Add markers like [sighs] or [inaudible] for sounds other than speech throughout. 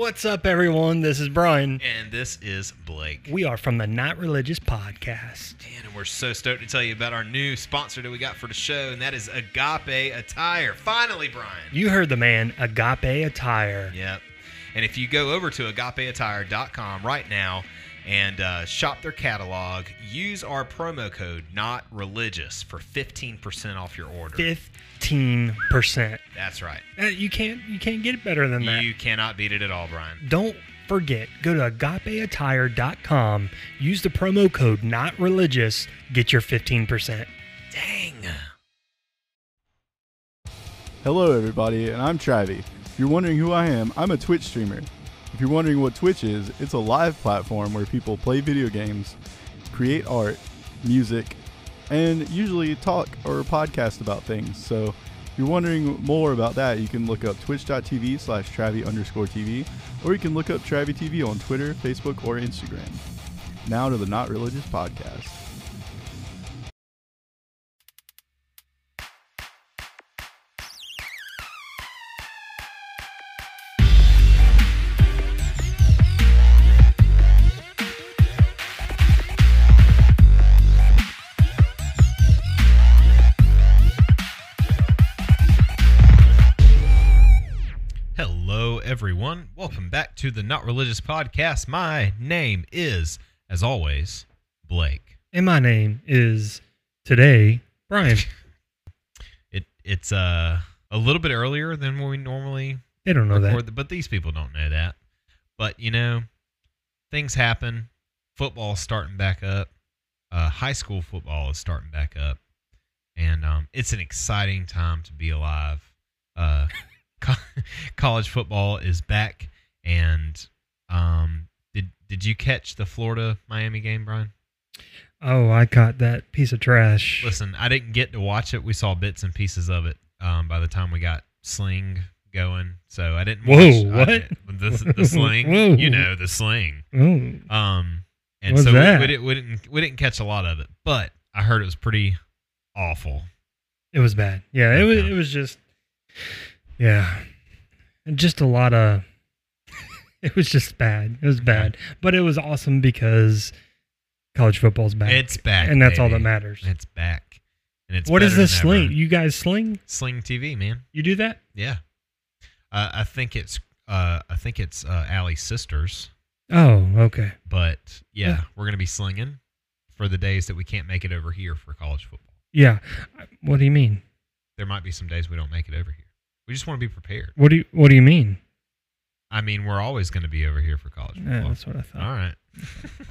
What's up, everyone? This is Brian. And this is Blake. We are from the Not Religious Podcast. Man, and we're so stoked to tell you about our new sponsor that we got for the show, and that is Agape Attire. Finally, Brian. You heard the man, Agape Attire. Yep. And if you go over to agapeattire.com right now and uh, shop their catalog, use our promo code Not Religious for 15% off your order. Fifteen percent. That's right. You can't you can't get it better than that. You cannot beat it at all, Brian. Don't forget, go to agapeattire.com, use the promo code Not Religious, get your fifteen percent. Dang. Hello, everybody, and I'm Travi. If you're wondering who I am, I'm a Twitch streamer. If you're wondering what Twitch is, it's a live platform where people play video games, create art, music, and usually talk or podcast about things. So if you're wondering more about that, you can look up twitch.tv slash Travi underscore TV, or you can look up Travi TV on Twitter, Facebook, or Instagram. Now to the Not Religious Podcast. Everyone. Welcome back to the Not Religious Podcast. My name is, as always, Blake. And my name is today Brian. [laughs] It it's uh a little bit earlier than when we normally They don't know that. the, but these people don't know that. But you know, things happen. Football's starting back up. Uh, high school football is starting back up, and um, it's an exciting time to be alive. Uh, [laughs] college football is back, and um, did did you catch the Florida Miami game, Brian? Oh, I caught that piece of trash. Listen, I didn't get to watch it. We saw bits and pieces of it um, by the time we got Sling going, so I didn't. Whoa, watch, what? did- the, the [laughs] Sling, Whoa. you know, the Sling. Um, and What's so we, that? we, didn't, we didn't we didn't catch a lot of it, but I heard it was pretty awful. it was bad. Yeah, it was. It was just. Yeah, And just a lot of. [laughs] it was just bad. It was bad, but it was awesome because college football's back. It's back, and that's all that matters. It's back, and it's What is this sling? ever. You guys sling? Sling TV, man. You do that? Yeah, uh, I think it's uh, I think it's uh, Allie's sisters, Oh, okay. but yeah, Yeah. we're gonna be slinging for the days that we can't make it over here for college football. Yeah. What do you mean? There might be some days we don't make it over here. We just want to be prepared. What do you What do you mean? I mean, we're always going to be over here for college Yeah, football. that's what I thought. All right. [laughs]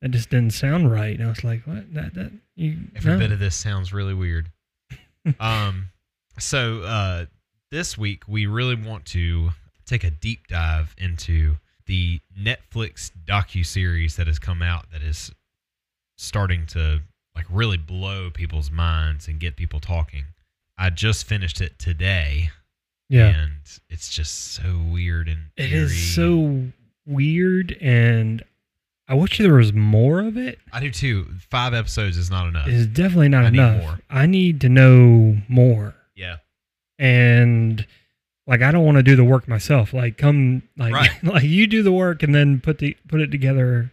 That just didn't sound right. I was like, what? That that you? Every no. bit of this sounds really weird. [laughs] um, so uh, this week we really want to take a deep dive into the Netflix docu series that has come out that is starting to like really blow people's minds and get people talking. I just finished it today, yeah. and it's just so weird and It eerie. is so weird, and I wish there was more of it. I do too. Five episodes is not enough. It's definitely not I need enough. more. I need to know more, yeah. and like I don't want to do the work myself. Like come, like Right. [laughs] like you do the work and then put the put it together.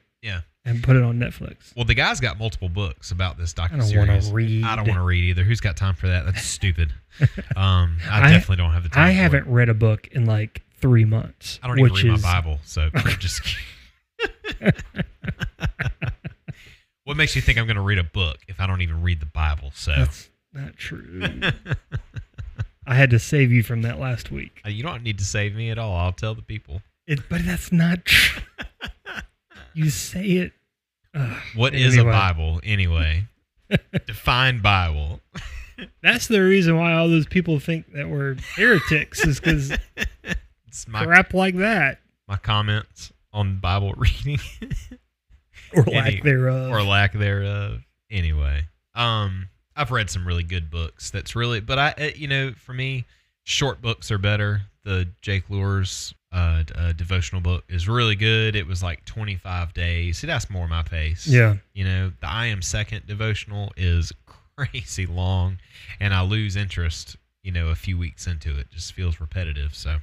And put it on Netflix. Well, the guy's got multiple books about this I don't want series. to read. I don't want to read either. Who's got time for that? That's [laughs] stupid. Um, I, I- definitely don't have the time. I haven't It. read a book in like three months. I don't even read is, my Bible, so [laughs] just. [laughs] what makes you think I'm going to read a book if I don't even read the Bible? So That's not true. I had to save you from that last week. Uh, you don't need to save me at all. I'll tell the people. It, but that's not true. You say it. Ugh, What is a. Bible anyway? [laughs] Define Bible. That's the reason why all those people think that we're heretics is because [laughs] It's my crap like that my comments on Bible reading. or Any- lack thereof. or lack thereof. Anyway, um, I've read some really good books. That's really, but I, uh, you know, for me, short books are better. The Jake Luhrs uh, uh, devotional book is really good. It was like 25 days. See, that's more my pace. yeah, You know, the I Am Second devotional is [laughs] crazy long, and I lose interest. You know, a few weeks into it, just feels repetitive. So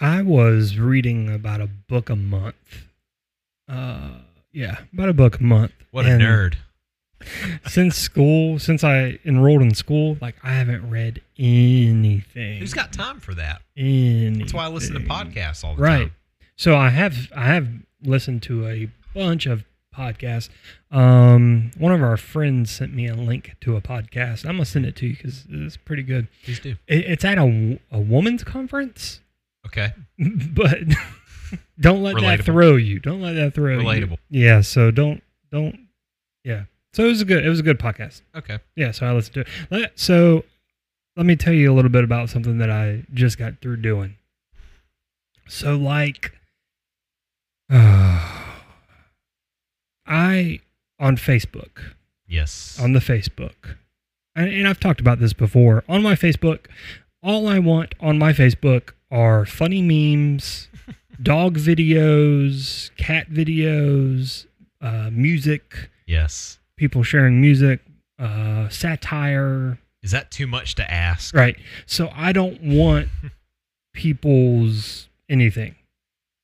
I was reading about a book a month. Uh, yeah, about a book a month. What a nerd. Since school, since I enrolled in school, like I haven't read anything. Who's got time for that? anything? That's why I listen to podcasts all the time. Right. time. So I have I have listened to a bunch of podcasts. Um, one of our friends sent me a link to a podcast. I'm gonna send it to you because it's pretty good. Please do. It, it's at a a woman's conference, Okay. [laughs] but [laughs] don't let that throw you. Don't let that throw you. Relatable. Yeah. So don't don't. Yeah. So it was a good it was a good podcast. Okay. Yeah, so I listened to it. Let- So let me tell you a little bit about something that I just got through doing. So like [sighs] I on Facebook, Yes. on the Facebook. And, and I've talked about this before. On my Facebook, all I want on my Facebook are funny memes, [laughs] dog videos, cat videos, uh, music, yes. People sharing music, uh, satire. Is that too much to ask? Right. So I don't want [laughs] people's anything.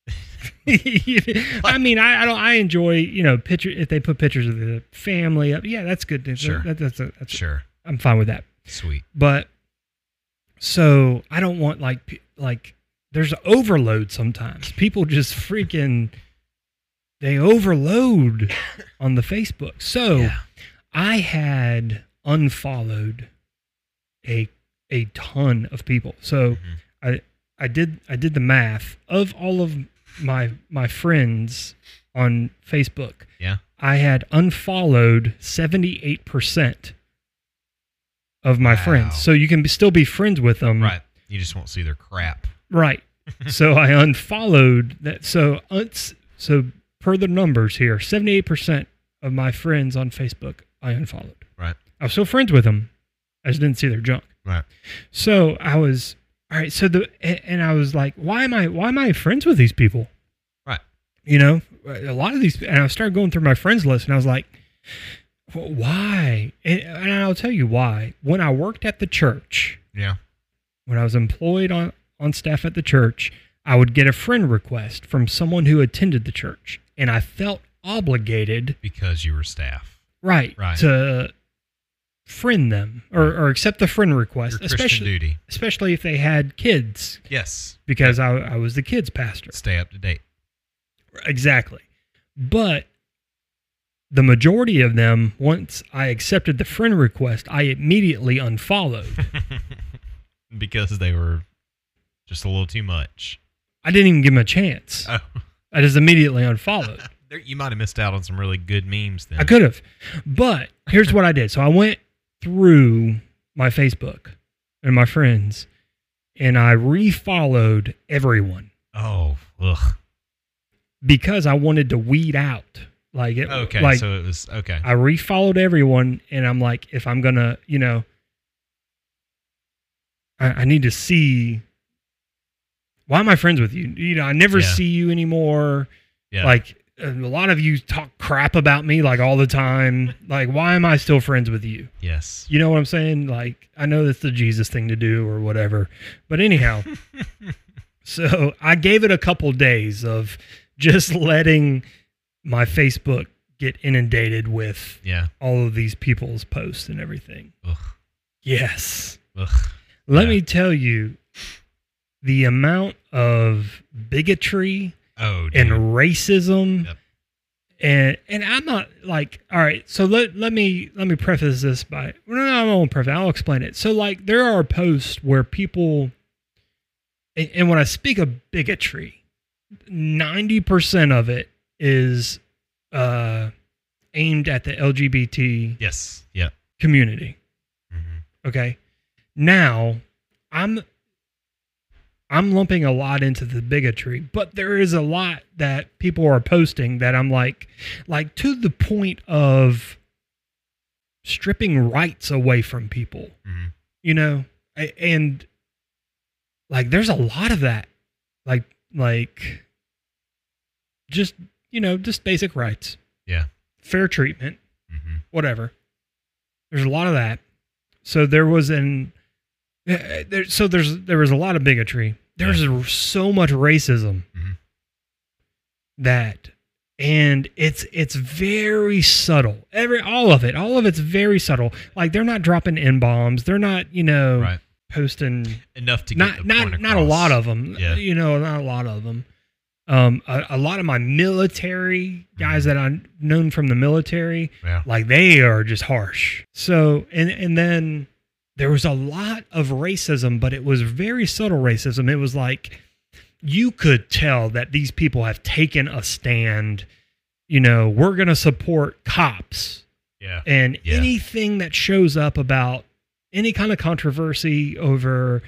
[laughs] I mean, I, I don't. I enjoy you know picture if they put pictures of the family up. Yeah, that's good. Sure. That, that's that's Sure. I'm fine with that. Sweet. But so I don't want like like there's overload sometimes. People just freaking they overload [coughs] on the Facebook. So Yeah. I had unfollowed a a ton of people. So Mhm. I I did I did the math of all of my my friends on Facebook. Yeah. I had unfollowed 78% of my Wow. friends. So you can be, still be friends with them. Right. You just won't see their crap. Right. [laughs] so I unfollowed that. So uns so per the numbers here, 78% of my friends on Facebook I unfollowed. Right. I was still friends with them. I just didn't see their junk. Right. So I was all right. So the and I was like, why am I why am I friends with these people? Right. You know, a lot of these, and I started going through my friends list, and I was like, why? And, and I'll tell you why. When I worked at the church, Yeah. when I was employed on on staff at the church, I would get a friend request from someone who attended the church, and I felt obligated, Because you were staff. right, Right. to friend them or, or accept the friend request, Your especially duty. especially if they had kids Yes. because I, I was the kids pastor. Stay up to date. Exactly. But the majority of them, once I accepted the friend request, I immediately unfollowed. [laughs] because they were just a little too much. I didn't even give him a chance. Oh. I just immediately unfollowed. [laughs] There, you might have missed out on some really good memes then. I could have. But here's what I did. So I went through my Facebook and my friends and I refollowed everyone Oh, ugh. because I wanted to weed out. Like it Okay, like so it was okay. I refollowed everyone, and I'm like, if I'm gonna, you know, I, I need to see. Why am I friends with you? You know, I never Yeah. see you anymore. yeah. Like uh, a lot of you talk crap about me like all the time. Like, why am I still friends with you? yes. You know what I'm saying? Like, I know that's the Jesus thing to do or whatever, but anyhow. [laughs] so I gave it a couple days of just letting my Facebook get inundated with Yeah. all of these people's posts and everything. Ugh. Yes. Ugh. Let Yeah. me tell you the amount of bigotry Oh, and racism Yep. and and I'm not like all right so let let me let me preface this by no no I won't preface I'll explain it so like there are posts where people and, and when I speak of bigotry 90% of it is uh aimed at the LGBT yes. yeah community hmm Okay. Now, I'm I'm lumping a lot into the bigotry, but there is a lot that people are posting that I'm like like to the point of stripping rights away from people, hmm you know? And like there's a lot of that. Like like just, you know, just basic rights. Yeah. Fair treatment hmm whatever. There's a lot of that. So there was an there, so there's there was a lot of bigotry there's so much racism Mhm. that and it's it's very subtle every all of it all of it's very subtle like they're not dropping n bombs they're not you know Right. posting Enough to get not the not not a lot of them Yeah. you know not a lot of them um a, a lot of my military guys Mhm. that i've known from the military Yeah. like they are just harsh so and and then there was a lot of racism but it was very subtle racism it was like you could tell that these people have taken a stand you know we're going to support cops Yeah. and Yeah. anything that shows up about any kind of controversy over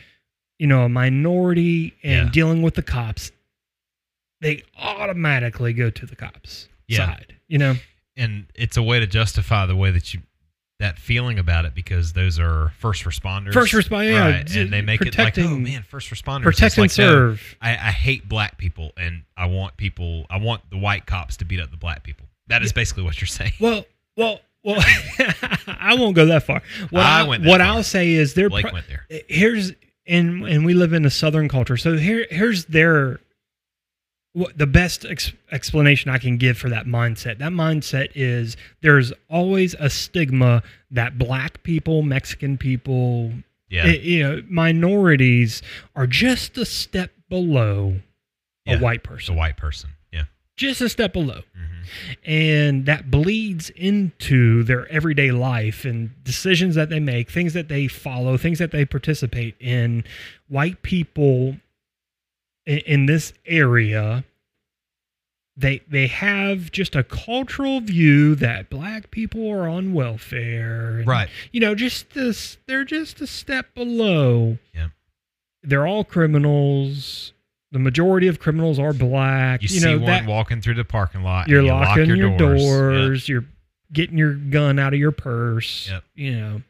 you know a minority and Yeah. dealing with the cops they automatically go to the cops Yeah. side you know and it's a way to justify the way that you that feeling about it because those are first responders. First responders, yeah, right? and they make it like, oh man, first responders. protect and like, no, serve I, I hate black people, and I want people. I want the white cops to beat up the black people. That is basically what you're saying. Well, well, well. [laughs] I won't go that far. What I I, went what far. I'll say is they're Blake pro- went there. here's and and we live in a southern culture, so here here's their the best ex- explanation I can give for that mindset. That mindset is there's always a stigma that black people, Mexican people, Yeah, eh, you know, minorities are just a step below Yeah. a white person. a white person. Yeah. just a step below hmm and that bleeds into their everyday life and decisions that they make, things that they follow, things that they participate in. White people in this area, they they have just a cultural view that black people are on welfare, and, Right. You know, just this, they're just a step below. Yep. They're all criminals. The majority of criminals are black. You, You, see know one that walking through the parking lot. you're you lock locking your, your, doors. doors, you're getting your gun out of your purse Yep. you know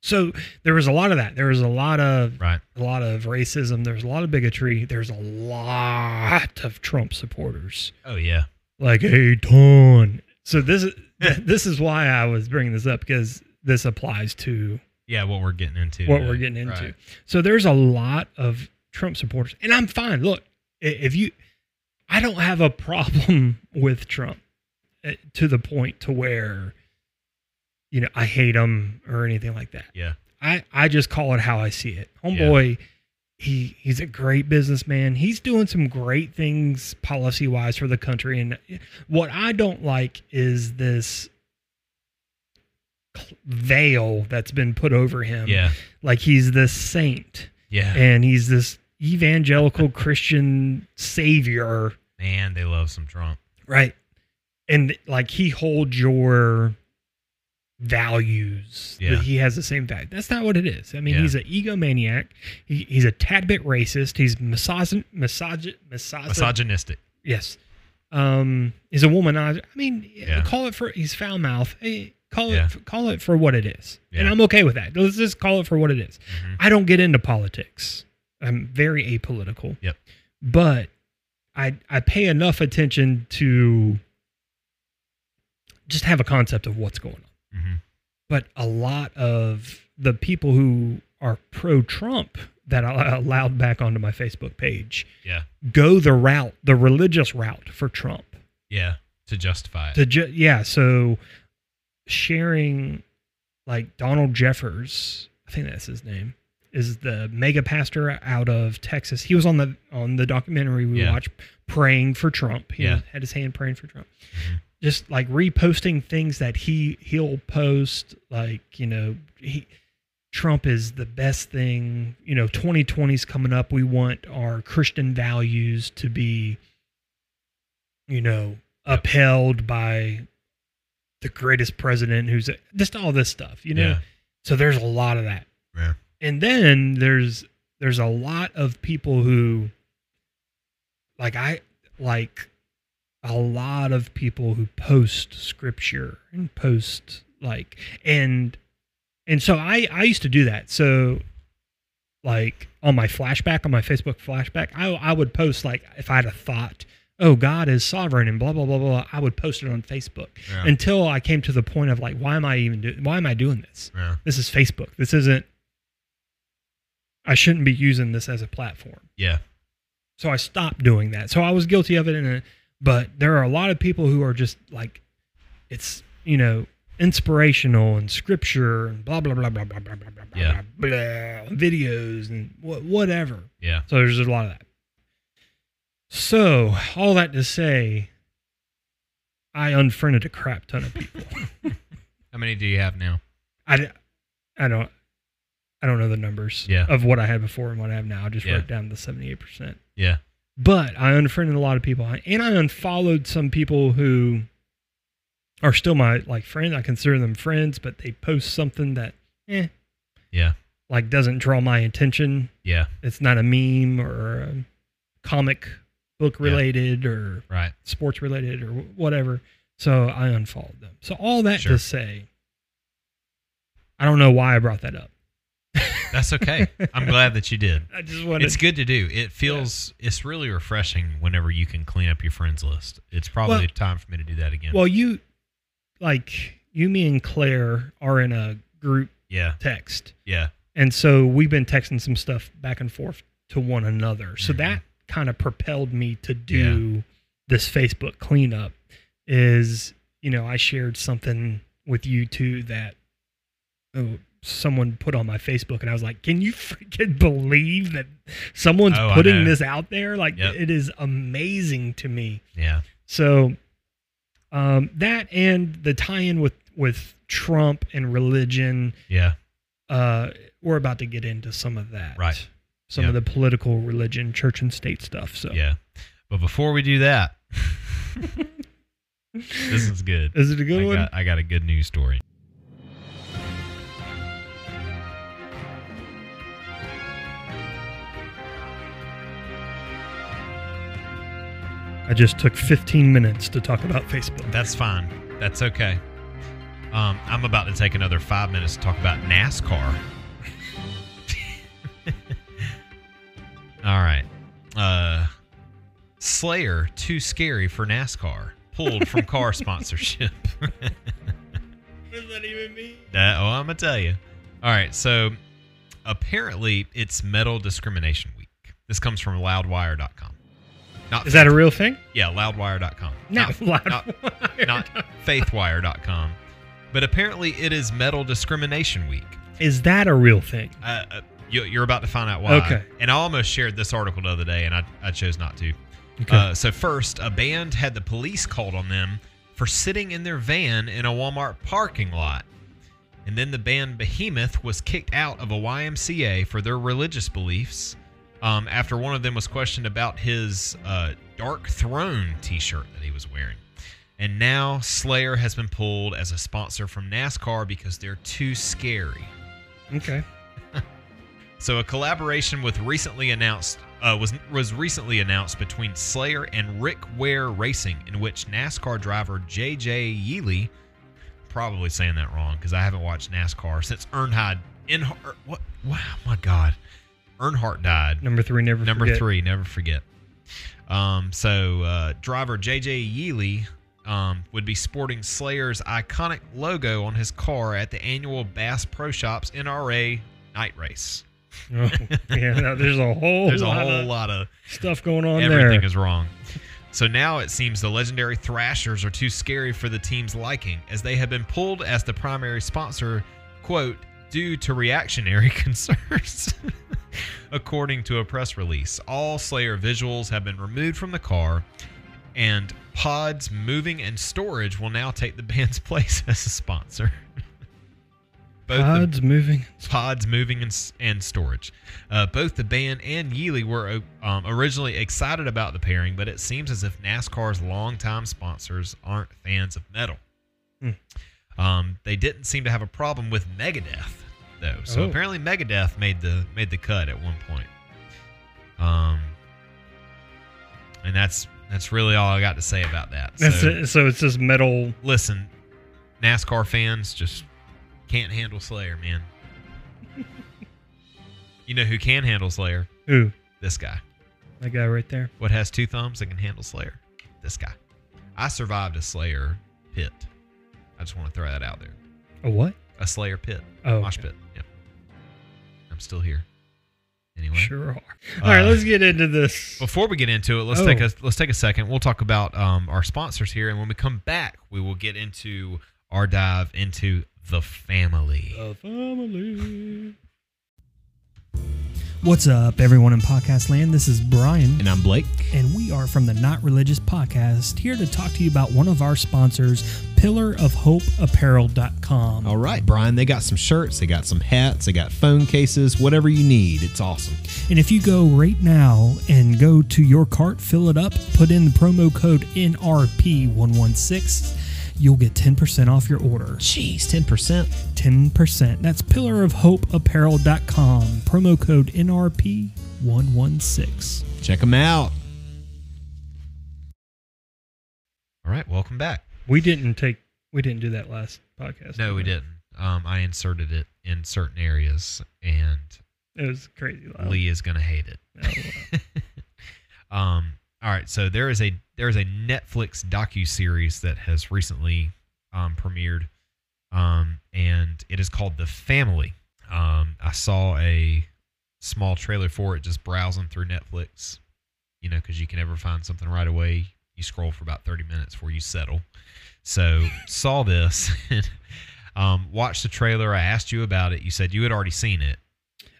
so there was a lot of that there was a lot of Right. a lot of racism there's a lot of bigotry there's a lot of trump supporters Oh yeah. like a ton so this [laughs] this is why i was bringing this up because this applies to Yeah. What we're getting into. what we're getting into. Right. So there's a lot of Trump supporters, and I'm fine. Look, if you, I don't have a problem [laughs] with Trump eh, to the point to where, you know, I hate him or anything like that. Yeah. I I just call it how I see it. Homeboy, he he's a great businessman. He's doing some great things policy wise for the country. And what I don't like is this veil that's been put over him Yeah. like he's this saint Yeah. and he's this evangelical [laughs] Christian savior, Man, they love some Trump. right? And like he holds your values. Yeah. that He has the same value. That's not what it is. I mean, Yeah. he's an egomaniac. He, he's a tad bit racist. He's misogyn, misogyn, misogyn, Misogynistic. Yes. Um, he's a womanizer. I mean, Yeah. call it for he's foul mouth. Hey, call it call it for what it is, and I'm okay with that. Let's just call it for what it is. Mhm. I don't get into politics. I'm very apolitical. Yep. But I I pay enough attention to just have a concept of what's going on. Mhm. But a lot of the people who are pro Trump that I allowed back onto my Facebook page Yeah. go the route, the religious route for Trump. Yeah. To justify it. To ju- yeah, so sharing like Donald Jeffers, I think that's his name, is the mega pastor out of Texas. He was on the on the documentary we Yeah. watched praying for Trump. He Yeah. had his hand praying for Trump. Just like reposting things that he he'll post like, you know, he Trump is the best thing. You know, 2020's coming up. We want our Christian values to be, you know, upheld by the greatest president who's just all this stuff, you know? Yeah. So there's a lot of that. Yeah. And then there's there's a lot of people who like I like a lot of people who post scripture and post like and and so I I used to do that. So like on my flashback on my Facebook flashback, I I would post like if I had a thought, oh God is sovereign and blah blah blah blah, I would post it on Facebook Yeah. until I came to the point of like why am I even doing why am I doing this? yeah. This is Facebook. This isn't I shouldn't be using this as a platform. Yeah. So I stopped doing that. So I was guilty of it, in a, but there are a lot of people who are just like, it's you know inspirational and scripture and blah blah blah blah blah blah blah blah Yeah. blah, blah videos and wha- whatever. Yeah. So there's a lot of that. So all that to say, I unfriended a crap ton of people. [laughs] How many do you have now? I, I don't I don't know the numbers Yeah. of what I had before and what I have now. I just Yeah. wrote down the seventy eight percent. Yeah. But I unfriended a lot of people, and I unfollowed some people who are still my like friends. I consider them friends, but they post something that, eh, Yeah. like doesn't draw my attention. Yeah. It's not a meme or a comic book Yeah. related or Right. sports related or whatever. So I unfollowed them. So all that Sure. to say, I don't know why I brought that up. That's okay. I'm glad that you did. [laughs] I just wanted. It's good to do. It feels it's really refreshing whenever you can clean up your friends list. It's probably Well- time for me to do that again. Well, you, like you, me, and Claire are in a group yeah. text, Yeah. and so we've been texting some stuff back and forth to one another. So Mhm. that kind of propelled me to do this Facebook cleanup. Is you know I shared something with you two that oh, someone put on my Facebook, and I was like, "Can you freaking believe that someone's Oh, putting this out there? Like Yep. it is amazing to me." Yeah. So um, that and the tie-in with with Trump and religion, Yeah. uh, we're about to get into some of that. Right. Some Yeah. of the political, religion, church and state stuff. So Yeah. But before we do that, [laughs] this is good. is it a good I one? got, I got a good news story. I just took 15 minutes to talk about Facebook. That's fine. That's okay. Um, I'm about to take another five minutes to talk about NASCAR. [laughs] All right. Uh, Slayer, too scary for NASCAR. Pulled from car [laughs] sponsorship. [laughs] What does that even mean? That, oh, I'm gonna tell you. All right, so apparently it's Metal Discrimination Week. This comes from Loudwire.com. Not Is that a real thing? yeah Loudwire.com. [laughs] Not, not, loud. not [laughs] FaithWire.com. But apparently it is Metal Discrimination Week. Is that a real thing? Uh, uh, you, you're about to find out why. Okay. And I almost shared this article the other day, and I, I chose not to. Okay. Uh, so first, a band had the police called on them for sitting in their van in a Walmart parking lot. And then the band Behemoth was kicked out of a YMCA for their religious beliefs um, after one of them was questioned about his uh, Darkthrone t-shirt that he was wearing. And now Slayer has been pulled as a sponsor from NASCAR because they're too scary. okay. [laughs] So a collaboration with recently announced uh, was was recently announced between Slayer and Rick Ware Racing, in which NASCAR driver JJ Yeley, probably saying that wrong because I haven't watched NASCAR since Earnhardt. In what? Wow, my God, Earnhardt died. Number three, never forget. Number forget. three, never forget. Um, so uh, driver JJ Yeley um, would be sporting Slayer's iconic logo on his car at the annual Bass Pro Shops NRA night race. Oh, yeah, no, there's a [laughs] whole There's a lot whole of lot of stuff going on everything there. is wrong. So now it seems the legendary Thrashers are too scary for the team's liking, as they have been pulled as the primary sponsor, quote, due to reactionary [laughs] concerns. According to a press release, all Slayer visuals have been removed from the car, and Pods Moving and Storage will now take the [laughs] band's place as a sponsor. Both the- Pods moving. Pods Moving and, and Storage. Uh, both the band and Yeley were um, originally excited about the pairing, but it seems as if NASCAR's longtime sponsors aren't fans of metal. Hmm. Um, they didn't seem to have a problem with Megadeth, though. So Oh. apparently Megadeth made the made the cut at one point. Um, and that's that's really all I got to say about that. So, it. So it's just metal. listen, NASCAR fans just can't handle Slayer, man. [laughs] you know who can handle Slayer? Who? This guy. that guy right there. What has two thumbs that can handle Slayer? This guy. I survived a Slayer pit. I just want to throw that out there. A what? A Slayer pit. Oh, Mosh okay. pit. Yep. I'm still here. Anyway, Sure are. All right, Uh, let's get into this. Before we get into it, let's Oh. take a let's take a second. We'll talk about um, our sponsors here, and when we come back, we will get into our dive into the family. The family. What's up, everyone in podcast land? This is Brian, And I'm Blake. and we are from the Not Religious Podcast, here to talk to you about one of our sponsors, pillarofhopeapparel.com. All right, Brian, they got some shirts, they got some hats, they got phone cases, whatever you need. It's awesome. And if you go right now and go to your cart, fill it up, put in the promo code NRP116, you'll get 10% off your order. Jeez, 10%. 10%. That's pillarofhopeapparel.com, promo code NRP116. Check them out. All right, welcome back. We didn't take. We didn't do that last podcast. No, we did didn't. Um, I inserted it in certain areas, and It was crazy loud. Lee is gonna hate it. Oh, wow. [laughs] um, all right, so there is a there is a Netflix docu series that has recently um, premiered, um, and it is called The Family. Um, I saw a small trailer for it just browsing through Netflix, you know, because you can never find something right away. You scroll for about thirty minutes before you settle. So [laughs] saw this, and, um, watched the trailer. I asked you about it. You said you had already seen it.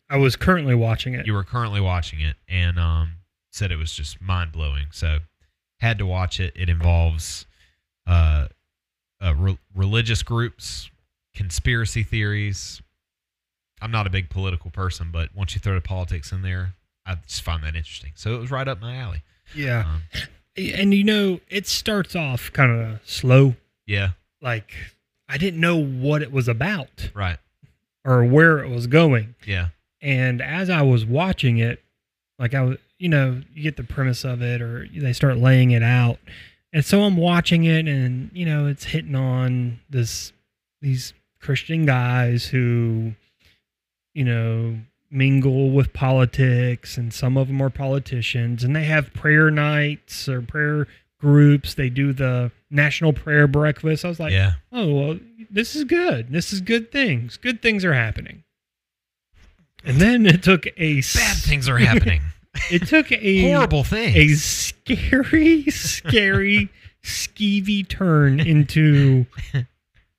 I was currently watching it. You were currently watching it and um, said it was just mind blowing. So had to watch it. It involves uh, uh, re- religious groups, conspiracy theories. I'm not a big political person, but once you throw the politics in there, I just find that interesting. So it was right up my alley. yeah, Um, [clears throat] and you know, it starts off kind of slow. yeah, Like I didn't know what it was about right. or where it was going. Yeah, And as I was watching it, like I was, you know, you get the premise of it or they start laying it out. And so I'm watching it and, you know, it's hitting on this, these Christian guys who, you know, mingle with politics and some of them are politicians and they have prayer nights or prayer groups. They do the national prayer breakfast. I was like, yeah. oh well this is good this is good things good things are happening and then it took a Bad things are happening. [laughs] it took a Horrible thing, a scary scary skeevy turn into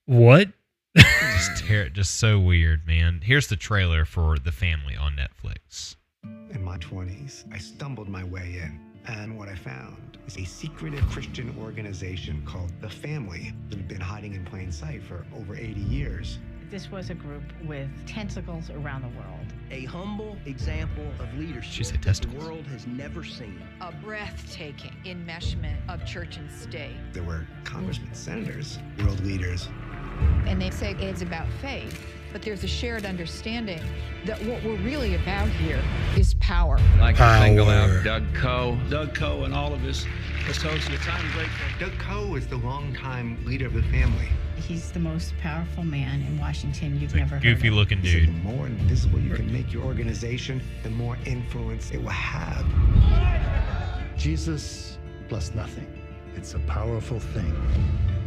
what just, ter- just so weird, man. Here's the trailer for The Family on Netflix. In my 20s, I stumbled my way in, and what I found is a secretive Christian organization called The Family that had been hiding in plain sight for over 80 years. This was a group with tentacles around the world. A humble example of leadership She leadership said that the world has never seen. a breathtaking enmeshment of church and state. There were congressmen, senators, world leaders. And they say it's about faith, but there's a shared understanding that what we're really about here is power. I'd like to single out Doug Coe. Doug Coe and all of his associates. I'm grateful. Doug Coe is the longtime leader of the family. He's the most powerful man in Washington you've The never heard goofy looking He said, dude. The more invisible you can make your organization, the more influence it will have. Jesus plus nothing. It's a powerful thing.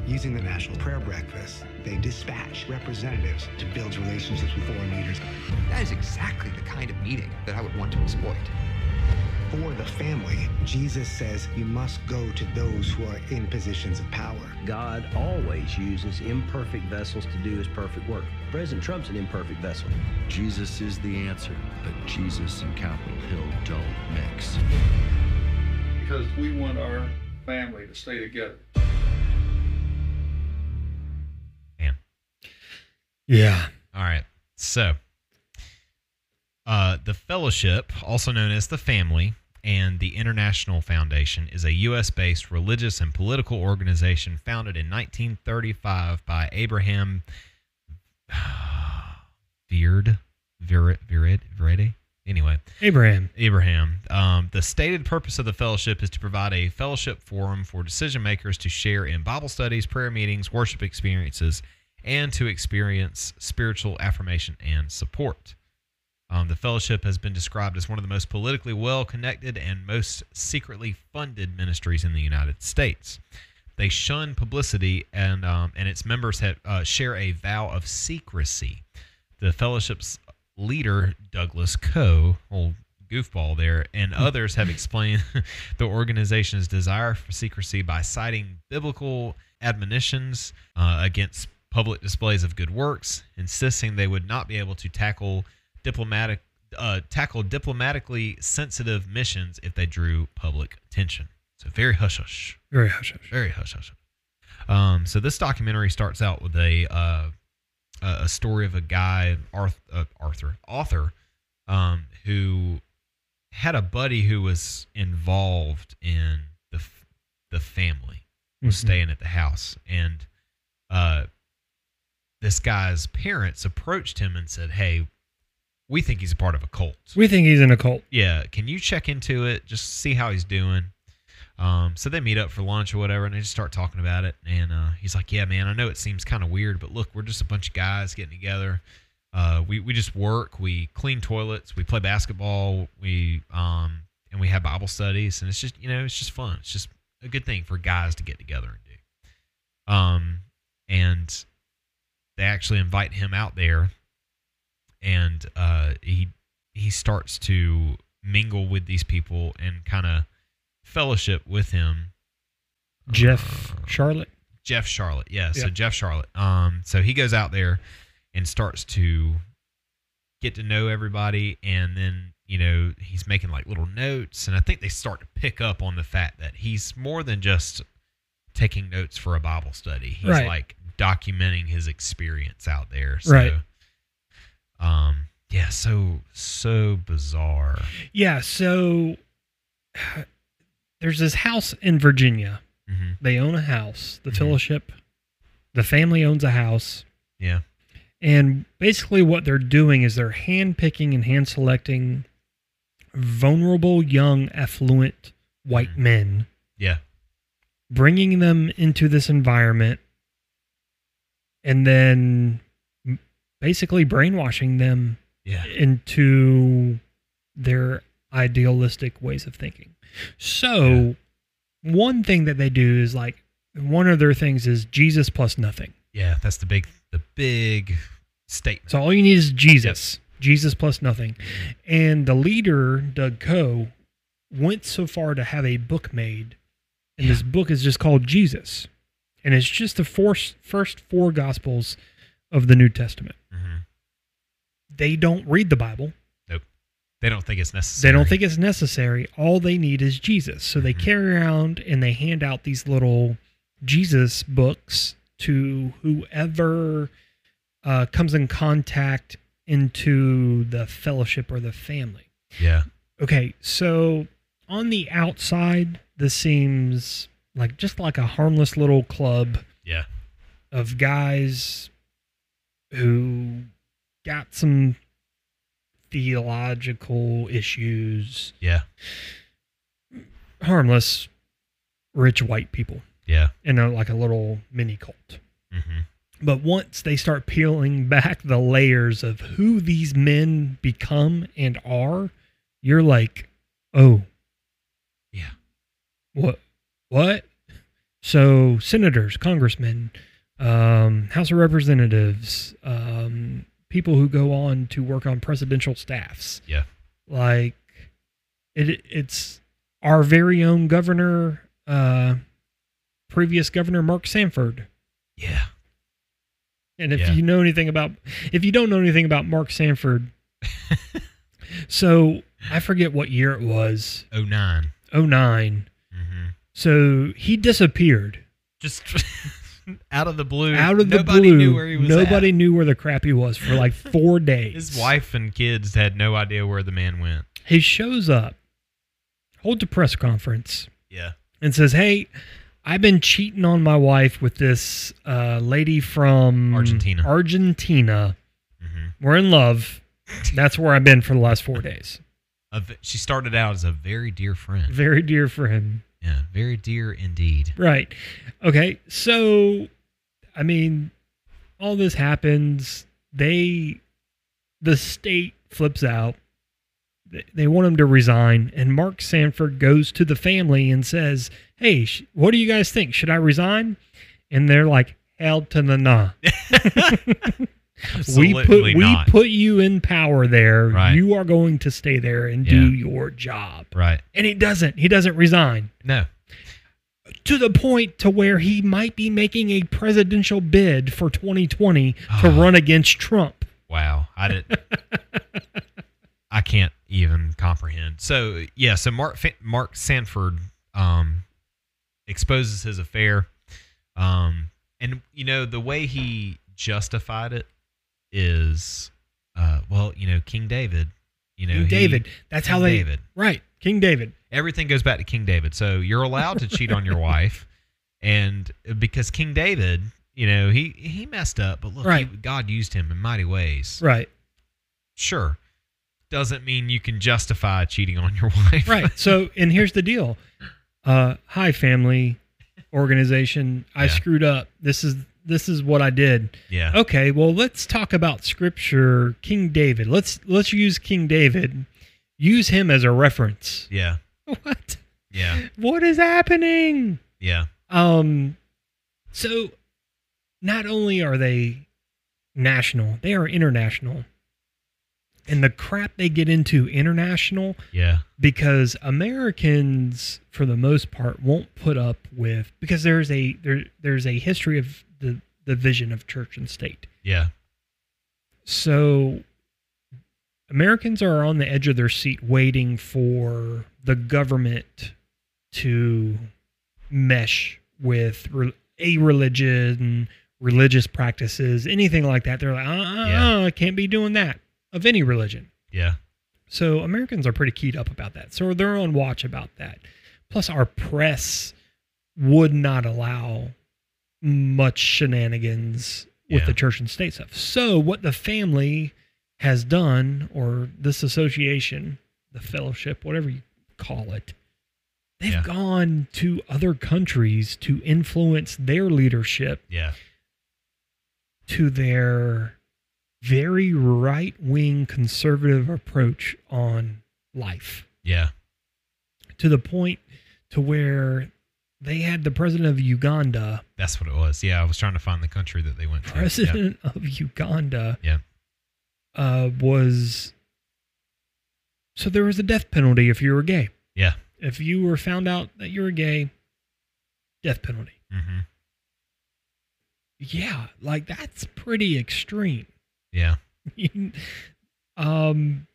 Using the National Prayer Breakfast, they dispatch representatives to build relationships with foreign leaders. That is exactly the kind of meeting that I would want to exploit. For the family, Jesus says you must go to those who are in positions of power. God always uses imperfect vessels to do his perfect work. President Trump's an imperfect vessel. Jesus is the answer, but Jesus and Capitol Hill don't mix. Because we want our family to stay together. yeah All right. So, uh, the Fellowship, also known as the Family, and the International Foundation is a U.S. based religious and political organization founded in 1935 by Abraham [sighs] Veard. Virid, Virid, Virede? Anyway, abraham Abraham. Um, the stated purpose of the fellowship is to provide a fellowship forum for decision makers to share in Bible studies, prayer meetings, worship experiences, and to experience spiritual affirmation and support. Um, the fellowship has been described as one of the most politically well connected and most secretly funded ministries in the United States. They shun publicity, and um, and its members have, uh, share a vow of secrecy. The fellowship's leader Douglas Coe, old goofball there, and others have explained [laughs] the organization's desire for secrecy by citing biblical admonitions uh, against public displays of good works, insisting they would not be able to tackle diplomatic uh, tackle diplomatically sensitive missions if they drew public attention. So very hush hush. Very hush hush. Very hush hush. Um, so this documentary starts out with a uh, a story of a guy, Arth- uh, Arthur, author, um, who had a buddy who was involved in the f- the family, was Mhm. staying at the house, and uh, this guy's parents approached him and said, "Hey, we think he's a part of a cult. We think he's in a cult. Yeah, can you check into it? Just see how he's doing." Um, so they meet up for lunch or whatever, and they just start talking about it. And uh, he's like, "Yeah, man, I know it seems kind of weird, but look, we're just a bunch of guys getting together. Uh, we we just work, we clean toilets, we play basketball, we um, and we have Bible studies, and it's just you know it's just fun. It's just a good thing for guys to get together and do. Um, and they actually invite him out there, and uh, he he starts to mingle with these people and kind of fellowship with him. Jeff Sharlet. Jeff Sharlet, yeah. So. Jeff Sharlet. Um, so he goes out there and starts to get to know everybody, and then you know he's making like little notes, and I think they start to pick up on the fact that he's more than just taking notes for a Bible study. He's Right. like documenting his experience out there. So, Right. Um. Yeah. So so bizarre. Yeah, so there's this house in Virginia. Mhm. They own a house. The Mhm. fellowship, the family owns a house. Yeah. And basically, what they're doing is they're hand picking and hand selecting vulnerable, young, affluent white men, Yeah. bringing them into this environment, and then basically brainwashing them Yeah. into their idealistic ways of thinking. So, one thing that they do is like one of their things is Jesus plus nothing. Yeah. That's the big the big statement. So all you need is Jesus, Jesus plus nothing. And the leader, Doug Coe, went so far to have a book made, and this book is just called Jesus, and it's just the four, first four gospels of the New Testament. Mhm. They don't read the Bible. Nope. They don't think it's necessary. They don't think it's necessary. All they need is Jesus. So they carry around and they hand out these little Jesus books to whoever uh, comes in contact into the fellowship or the family. Yeah. Okay, so on the outside, this seems like just like a harmless little club Yeah. of guys who got some theological issues. Yeah. Harmless, rich white people Yeah. in a, like a little mini cult. Mm-hmm. But once they start peeling back the layers of who these men become and are, you're like, oh, Yeah. what, what? So senators, congressmen, um, House of Representatives, um, people who go on to work on presidential staffs, Yeah. like it, it's our very own governor, uh, previous governor Mark Sanford. Yeah. And if Yeah. you know anything about, if you don't know anything about Mark Sanford, [laughs] so I forget what year it was, Oh nine. 09. Mm-hmm. So he disappeared Just [laughs] [laughs] out of the blue. out of the Nobody blue. knew where he was. Nobody at. knew where the crap he was for like four [laughs] days. His wife and kids had no idea where the man went. He shows up, holds a press conference, Yeah. and says, "Hey, I've been cheating on my wife with this uh, lady from Argentina. Argentina. Mm-hmm. We're in love. That's where I've been for the last four days. A she started out as a very dear friend. Very dear friend. Yeah, very dear indeed. Right. Okay. So, I mean, all this happens. They, the state flips out. They- want him to resign. And Mark Sanford goes to the family and says, Hey, sh- what do you guys think? Should I resign? And they're like, Hell to the nah. [laughs] [laughs] we put Absolutely we put you in power there. Right. You are going to stay there and do your job. Right. And he doesn't. He doesn't resign. No. To the point to where he might be making a presidential bid for 2020 to Ah. [sighs] run against Trump. Wow. I didn't [laughs] I can't even comprehend. So yeah. So Mark Mark Sanford um, exposes his affair, um, and you know the way he justified it is, uh, well, you know, King David. You know, King he- David. That's how they David. Right. King David. everything goes back to King David. So you're allowed to cheat on your [laughs] wife, and because King David, you know, he he messed up, but look, Right. he- God used him in mighty ways. Right. Sure, doesn't mean you can justify cheating on your [laughs] wife. Right. So, and here's the deal. Uh, hi, family organization. I Yeah. screwed up. This is this is what I did. Yeah. Okay. Well, let's talk about scripture. King David. Let's let's use King David. Use him as a reference. Yeah. What? Yeah. What is happening? Yeah. Um. So, not only are they national, they are international. And the crap they get into international Yeah. because Americans, for the most part, won't put up with because there's a there there's a history of the the vision of church and state. Yeah. So Americans are on the edge of their seat waiting for the government to mesh with re- a religion, religious practices, anything like that. They're like, uh, uh, Yeah. uh, I can't be doing that of any religion. Yeah. So Americans are pretty keyed up about that. So they're on watch about that. Plus, our press would not allow much shenanigans with Yeah. the church and state stuff. So what the family has done, or this association, the fellowship, whatever you call it, they've Yeah. gone to other countries to influence their leadership Yeah. to their very right wing conservative approach on life Yeah. to the point to where they had the president of Uganda, That's what it was. Yeah. I was trying to find the country that they went to. president of Uganda, Yeah. uh, was so there was a death penalty if you were gay. Yeah. If you were found out that you were gay, death penalty. Yeah. hmm Yeah, like that's pretty extreme. Yeah. [laughs] um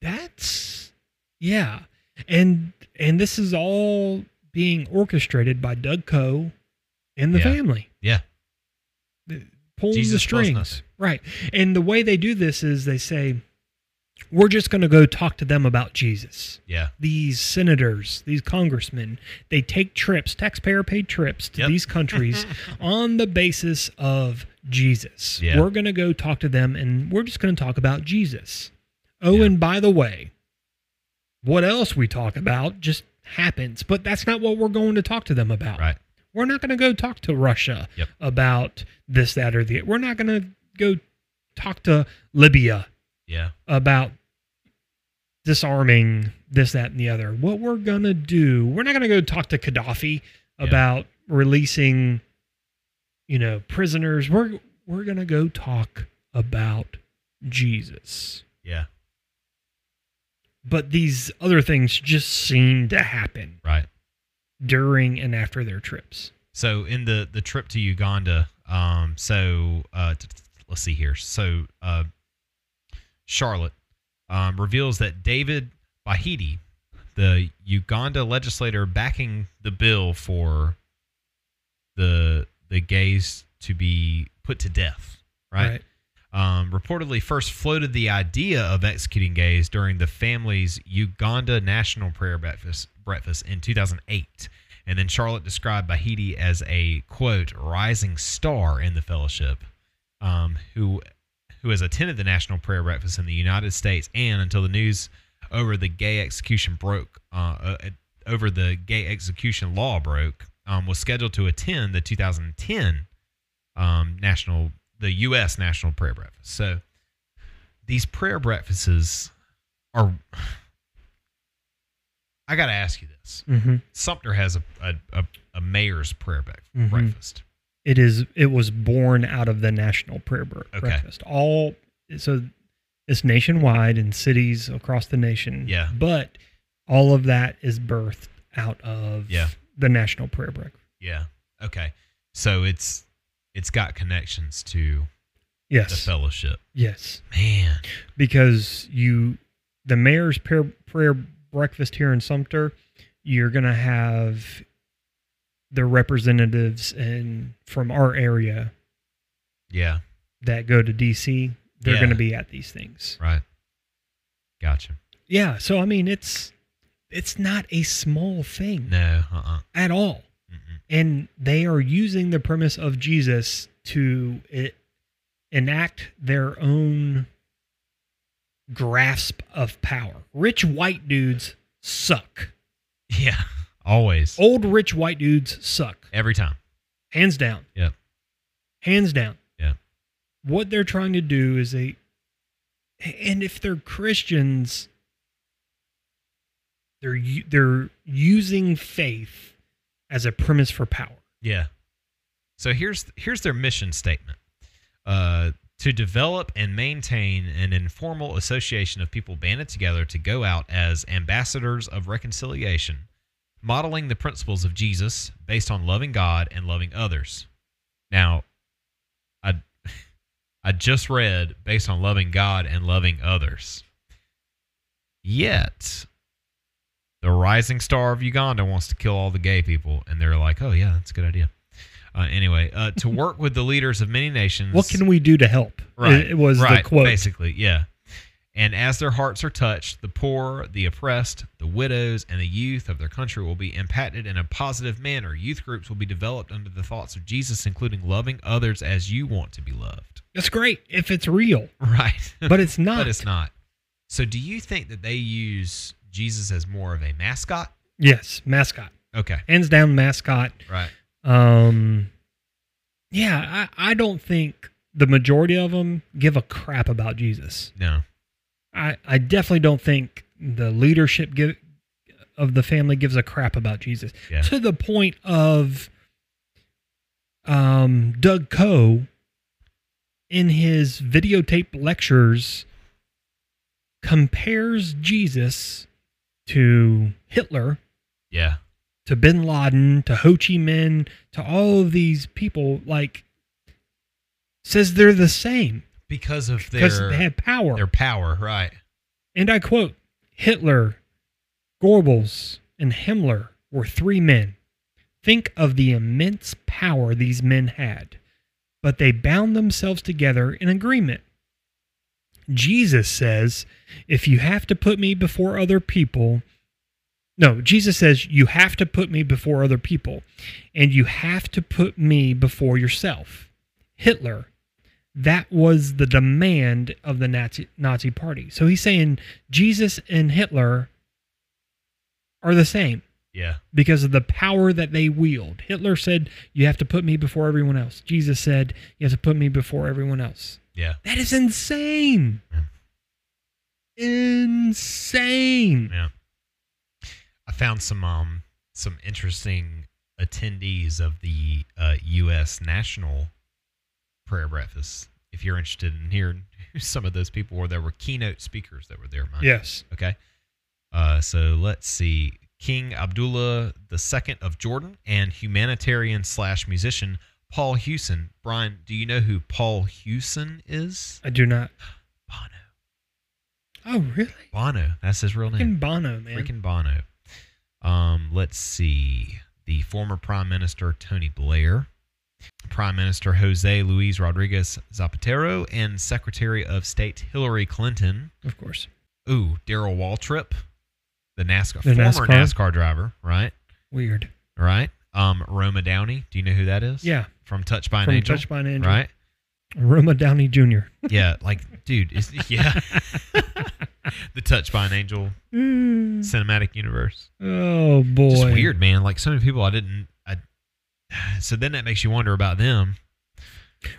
that's yeah and and this is all being orchestrated by doug coe and the Yeah. family Yeah. pulling Jesus the strings right and the way they do this is they say we're just going to go talk to them about jesus Yeah. these senators, these congressmen, they take trips, taxpayer paid trips to Yep. these countries [laughs] on the basis of Jesus. Yeah. We're going to go talk to them and we're just going to talk about Jesus. Oh, Yeah. and by the way, what else we talk about just happens, but that's not what we're going to talk to them about. Right. We're not going to go talk to Russia Yep. about this, that, or the. We're not going to go talk to Libya Yeah. about disarming this, that, and the other. What we're gonna do, we're not gonna go talk to Gaddafi Yeah. about releasing, you know, prisoners. We're we're gonna go talk about Jesus. Yeah. But these other things just seem to happen Right. during and after their trips. So in the the trip to Uganda, um, so uh, t- t- let's see here. So uh, Sharlet um, reveals that David Bahati, the Uganda legislator backing the bill for the the gays to be put to death, right? Um, reportedly first floated the idea of executing gays during the family's Uganda National Prayer Breakfast, breakfast in 2008. And then Sharlet described Bahati as a quote rising star in the fellowship, um, who who has attended the National Prayer Breakfast in the United States and until the news over the gay execution broke uh, uh, over the gay execution law broke um, was scheduled to attend the 2010 um, national the U.S. National Prayer Breakfast. So these prayer breakfasts are. [sighs] I got to ask you this. Mm-hmm. Sumter has a, a, a, a mayor's prayer Mhm. breakfast. It is. It was born out of the National Prayer Bre- Okay. Breakfast. All so it's nationwide in cities across the nation. Yeah. But all of that is birthed out of Yeah. the National Prayer Breakfast. Yeah. Okay. So it's it's got connections to Yes. the fellowship. Yes. Man. because you the mayor's prayer, prayer breakfast here in Sumter, you're gonna have the representatives and from our area Yeah. that go to DC. They're Yeah. gonna be at these things. Right. Gotcha. Yeah. So I mean, it's it's not a small thing No. Uh. uh at all, and they are using the premise of Jesus to it, enact their own grasp of power. Rich white dudes suck. Yeah. Always. Old rich white dudes suck. Every time. Hands down. Yeah. Hands down. Yeah. What they're trying to do is they and if they're Christians they're they're using faith as a premise for power. Yeah. So here's here's their mission statement. Uh to develop and maintain an informal association of people banded together to go out as ambassadors of reconciliation, modeling the principles of Jesus based on loving God and loving others. Now, I [laughs] I just read based on loving God and loving others. Yet, the rising star of Uganda wants to kill all the gay people, and they're like, "Oh yeah, that's a good idea." Uh, anyway, uh, to [laughs] work with the leaders of many nations. What can we do to help? Right. It, was right, the quote. Basically, yeah. And as their hearts are touched, the poor, the oppressed, the widows, and the youth of their country will be impacted in a positive manner. Youth groups will be developed under the thoughts of Jesus, including loving others as you want to be loved. That's great if it's real. [laughs] Right. But it's [laughs] not. but it's not. So, do you think that they use Jesus as more of a mascot? Yes, mascot. Okay. Hands down mascot. Right. Um, yeah, I, I don't think the majority of them give a crap about Jesus. No. I, I definitely don't think the leadership give, of the family gives a crap about Jesus Yeah. to the point of um, Doug Coe in his videotape lectures compares Jesus to Hitler Yeah. to Bin Laden, to Ho Chi Minh, to all of these people, like says they're the same Because of their because they have power. their power, right? And I quote: Hitler, Goebbels, and Himmler were three men. Think of the immense power these men had, but they bound themselves together in agreement. Jesus says, if you have to put me before other people, no, Jesus says, you have to put me before other people, and you have to put me before yourself. Hitler, that was the demand of the Nazi, Nazi party. So he's saying Jesus and Hitler are the same Yeah. because of the power that they wield. Hitler said, You have to put me before everyone else. Jesus said, You have to put me before everyone else. Yeah. That is insane. Insane. Yeah. I found some um some interesting attendees of the uh, U.S. National Prayer Breakfast. If you're interested in hearing who [laughs] some of those people were, there were keynote speakers that were there. Mike. Yes. Okay. Uh, so let's see. King Abdullah II of Jordan and humanitarian slash musician Paul Hewson. Brian, do you know who Paul Hewson is? I do not. Bono. Oh, really? Bono. That's his real name. Freaking Bono, man. Freaking Bono. Um, let's see. The former Prime Minister Tony Blair, Prime Minister Jose Luis Rodriguez Zapatero, and Secretary of State Hillary Clinton. Of course. Ooh, Darrell Waltrip, the NASCAR The former NASCAR? NASCAR driver, right? Weird. Right. Um, Roma Downey. Do you know who that is? Yeah. From Touched by an From Angel. Touched by an Angel. Right. Roma Downey Jr. Yeah, like, dude, is [laughs] yeah. the Touched by an Angel Mm. cinematic universe. Oh, boy. Just weird, man. Like so many people I didn't. I. [sighs] So then that makes you wonder about them.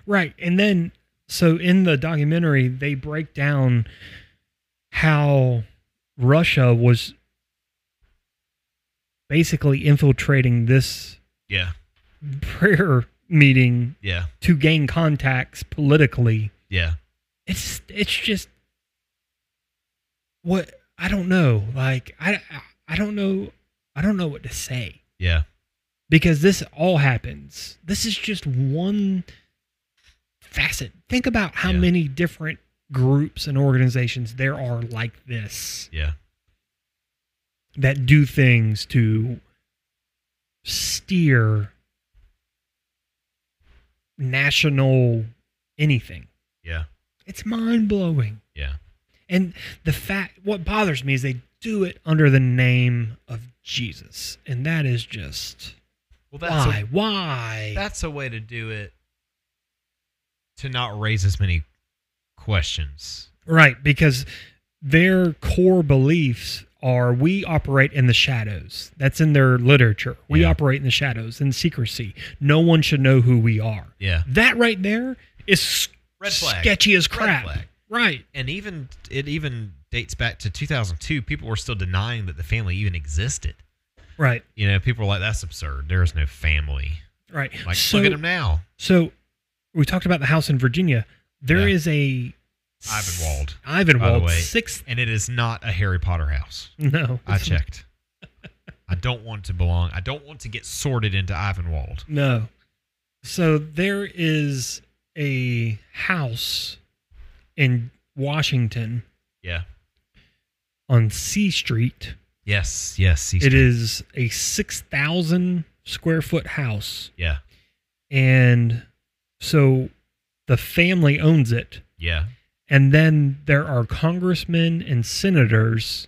Right. And then, so in the documentary, they break down how Russia was basically infiltrating this Yeah. prayer meeting Yeah. to gain contacts politically. Yeah. It's it's just what I don't know. Like I I don't know I don't know what to say Yeah. because this all happens. This is just one facet. Think about how Yeah. many different groups and organizations there are like this Yeah. That do things to steer national anything. Yeah. It's mind blowing. Yeah. And the fact, what bothers me is they do it under the name of Jesus. And that is just, Well, that's why? A, why? that's a way to do it to not raise as many questions. Right, because their core beliefs are we operate in the shadows. That's in their literature. We Yeah. operate in the shadows, in secrecy. No one should know who we are. Yeah. That right there is Red flag. sketchy as crap. Right. And even it even dates back to 2002. People were still denying that the family even existed. Right. You know, people were like, "That's absurd. There is no family." Right. Like, So- look at them now. So we talked about the house in Virginia. There Yeah. is a Ivanwald. Ivanwald, by the way, sixth- and it is not a Harry Potter house. No, I checked. I don't want to belong. I don't want to get sorted into Ivanwald. No. So there is a house in Washington Yeah. on C Street. Yes. Yes. C Street. is a 6,000 square foot house. Yeah. And so the family owns it. Yeah. And then there are congressmen and senators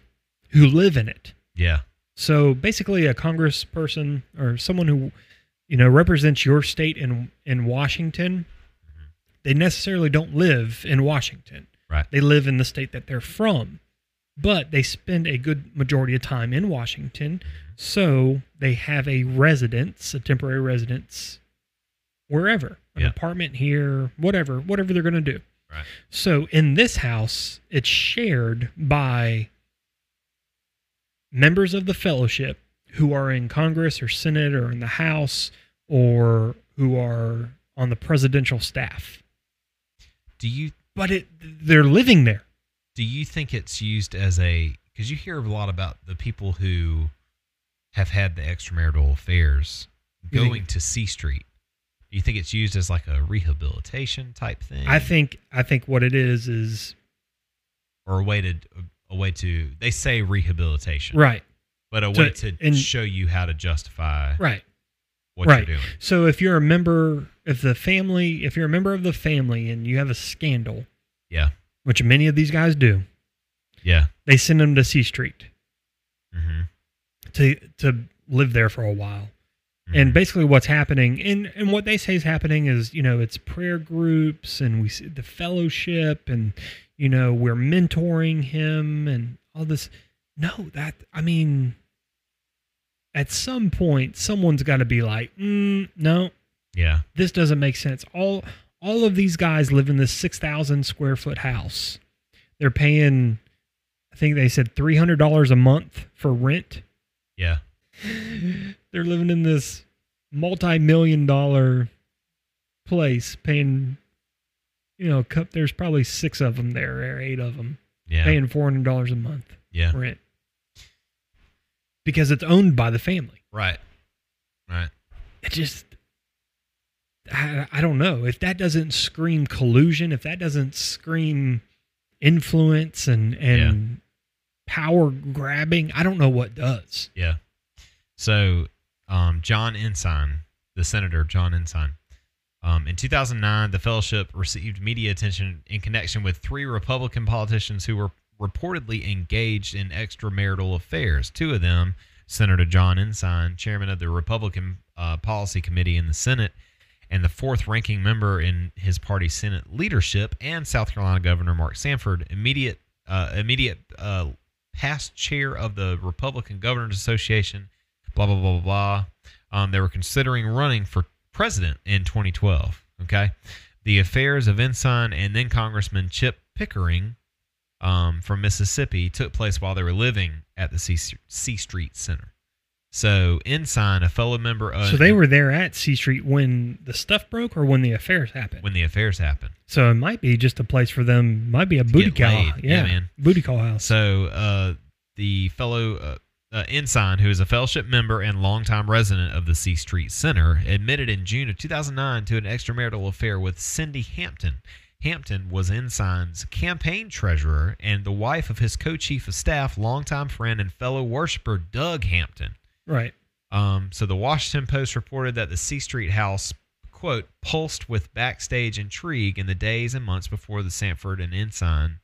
who live in it. Yeah. So basically, a congressperson or someone who, you know, represents your state in in Washington, mm-hmm. they necessarily don't live in Washington. Right. They live in the state that they're from, but they spend a good majority of time in Washington. Mm-hmm. So they have a residence, a temporary residence, wherever, an Yeah. apartment here, whatever, whatever they're going to do. Right. So in this house, it's shared by members of the fellowship who are in Congress or Senate or in the House or who are on the presidential staff. Do you But it they're living there. do you think it's used as a because you hear a lot about the people who have had the extramarital affairs going to C Street? Do you think it's used as like a rehabilitation type thing? I think I think what it is is or a way to a way to they say rehabilitation, right. But a To- way to and- show you how to justify Right. what right. you're doing. So if you're a member if the family if you're a member of the family and you have a scandal, Yeah. which many of these guys do, Yeah. they send them to C Street Mm-hmm. to to live there for a while. Mm-hmm. And basically, what's happening, and and what they say is happening is, you know, it's prayer groups, and we see the fellowship, and you know, we're mentoring him, and all this. No, that I mean, at some point, someone's got to be like, mm, no, Yeah. this doesn't make sense. All all of these guys live in this six thousand square foot house. They're paying, I think they said three hundred dollars a month for rent. Yeah. They're living in this multi-million dollar place, paying, you know, cup. There's probably six of them there, or eight of them, Yeah. paying four hundred dollars a month Yeah. rent because it's owned by the family. Right. Right. It just, I, I don't know if that doesn't scream collusion, if that doesn't scream influence and and power grabbing. I don't know what does. Yeah. So, um, John Ensign, the senator John Ensign, um, in 2009, the fellowship received media attention in connection with three Republican politicians who were reportedly engaged in extramarital affairs. Two of them, Senator John Ensign, chairman of the Republican uh, Policy Committee in the Senate, and the fourth ranking member in his party Senate leadership, and South Carolina Governor Mark Sanford, immediate uh, immediate uh, past chair of the Republican Governors Association, blah blah blah blah blah. Um, they were considering running for president in 2012. Okay, the affairs of Ensign and then Congressman Chip Pickering um, from Mississippi took place while they were living at the C, C Street Center. So Ensign, a fellow member of so they were there at C Street when the stuff broke or when the affairs happened. when the affairs happened. So it might be just a place for them. Might be a booty call. Yeah, Yeah, man. Booty call house. So uh, the fellow uh, uh, ensign, who is a fellowship member and longtime resident of the C Street Center, admitted in June of 2009 to an extramarital affair with Cindy Hampton. Hampton was Ensign's campaign treasurer and the wife of his co-chief of staff, longtime friend and fellow worshiper Doug Hampton. Right. Um, so the Washington Post reported that the C Street house, quote, pulsed with backstage intrigue in the days and months before the Sanford and Ensign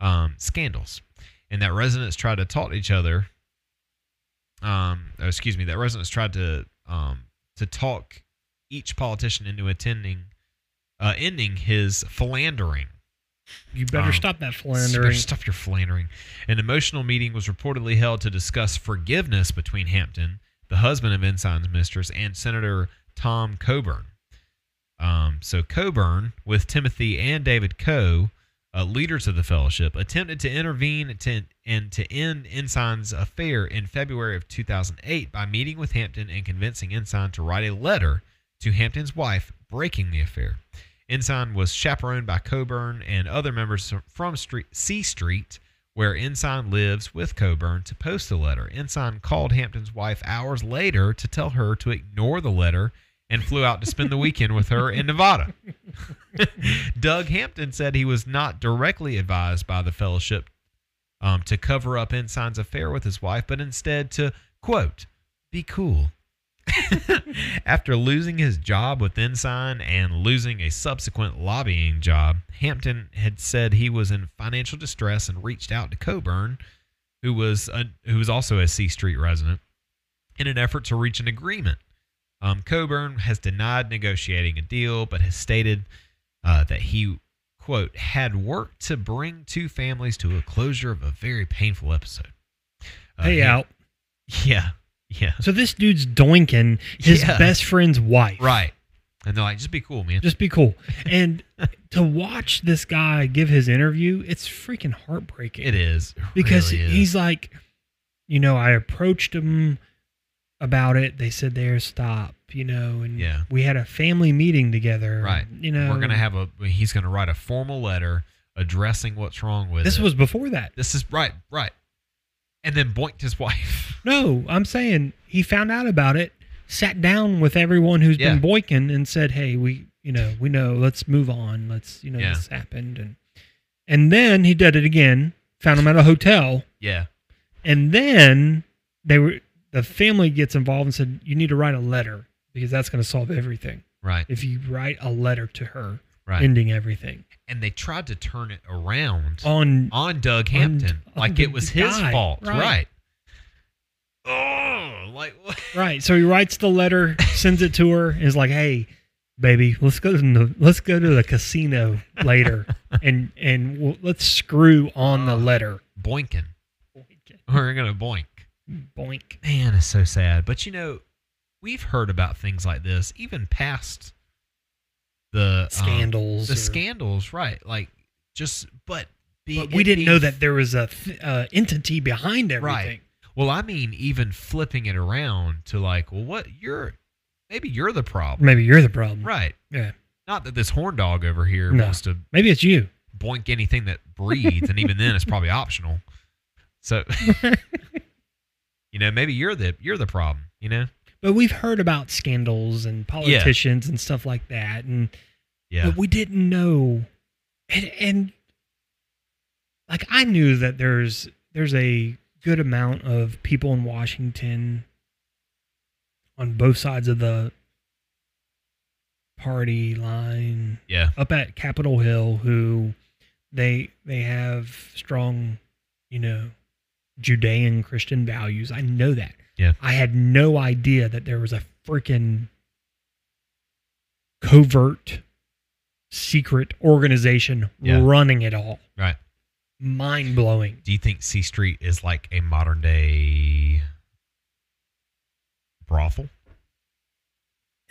um, scandals, and that residents tried to talk to each other. Um, oh, excuse me, that residents tried to um, to talk each politician into attending, uh, ending his philandering. You better Um, stop that You better philandering. Stop your philandering. An emotional meeting was reportedly held to discuss forgiveness between Hampton, the husband of Ensign's mistress, and Senator Tom Coburn. Um, so Coburn, with Timothy and David Coe, uh, leaders of the fellowship, attempted to intervene to, and to end Ensign's affair in February of 2008 by meeting with Hampton and convincing Ensign to write a letter to Hampton's wife breaking the affair. Ensign was chaperoned by Coburn and other members from Street, C Street, where Ensign lives with Coburn, to post the letter. Ensign called Hampton's wife hours later to tell her to ignore the letter and flew out to spend the weekend with her in Nevada. [laughs] Doug Hampton said he was not directly advised by the fellowship um, to cover up Ensign's affair with his wife, but instead to, quote, be cool. [laughs] After losing his job with Ensign and losing a subsequent lobbying job, Hampton had said he was in financial distress and reached out to Coburn, who was a, who was also a C Street resident, in an effort to reach an agreement. Um, Coburn has denied negotiating a deal, but has stated uh, that he quote had worked to bring two families to a closure of a very painful episode. Uh, Pay Ham- out. [laughs] Yeah, yeah. So this dude's doinking his Yeah. best friend's wife. Right. And they're like, just be cool, man. Just be cool. [laughs] And to watch this guy give his interview, it's freaking heartbreaking. It is. It because really is. he's like, you know, I approached him about it. They said, "There, stop," you know, and Yeah. we had a family meeting together. right. You know, we're gonna have a. He's gonna write a formal letter addressing what's wrong with This it. was before that. This is right, right. And then boinked his [laughs] wife. No, I'm saying he found out about it, sat down with everyone who's Yeah. been boiking, and said, "Hey, we, you know, we know. Let's move on. Let's, you know, Yeah. this happened." And and then he did it again. Found him at a hotel. Yeah. And then they were the family gets involved and said, "You need to write a letter because that's going to solve everything." Right. If you write a letter to her, Right. ending everything And they tried to turn it around on on Doug Hampton, on like the it was his guy. fault. Right. Right. Oh, like [laughs] what? right. So he writes the letter, sends it to her, and is like, "Hey, baby, let's go to the let's go to the casino later, and and we'll, let's screw on the uh, letter." boinking. We're gonna boink. Boink. Man, it's so sad. But you know, we've heard about things like this even past the um, Scandals the or- scandals, right? Like just, but be, But we didn't being know that there was a th- uh, entity behind everything. Right. Well, I mean, even flipping it around to like, well, what you're maybe you're the problem, Maybe you're the problem. right? Yeah. Not that this horn dog over here No. wants to Maybe it's you. boink anything that breathes, and even then, it's probably optional. So, [laughs] you know, maybe you're the you're the problem. You know? But we've heard about scandals and politicians and stuff like that, and Yeah. but we didn't know. And, and like I knew that there's there's a good amount of people in Washington on both sides of the party line. Yeah. Up at Capitol Hill who they they have strong, you know, Judean Christian values. I know that. Yeah. I had no idea that there was a freaking covert secret organization Yeah. running it all. Right. Mind blowing. Do you think C Street is like a modern day brothel?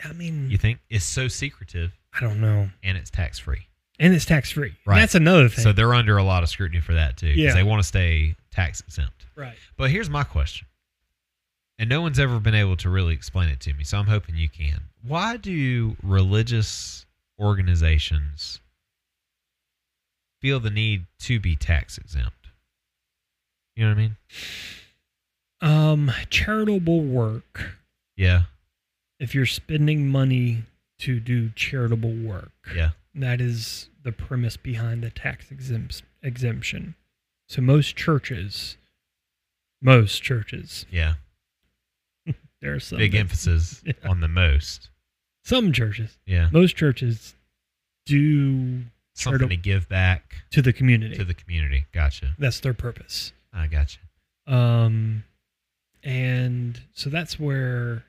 I mean, You think it's so secretive I don't know. and it's tax free? And it's tax free. Right. That's another thing. So they're under a lot of scrutiny for that too, because Yeah. they want to stay tax exempt. Right. But here's my question: and no one's ever been able to really explain it to me. So I'm hoping you can. Why do religious organizations feel the need to be tax exempt? You know what I mean? Um, charitable work. Yeah. If you're spending money to do charitable work, Yeah. That is the premise behind the tax exempt exemption. So most churches, most churches, Yeah. [laughs] there are some Big that- emphasis [laughs] Yeah. on the most. Some churches, Yeah. most churches do Something to give back to the community. to the community. Gotcha. That's their purpose. I gotcha. Um, and so that's where,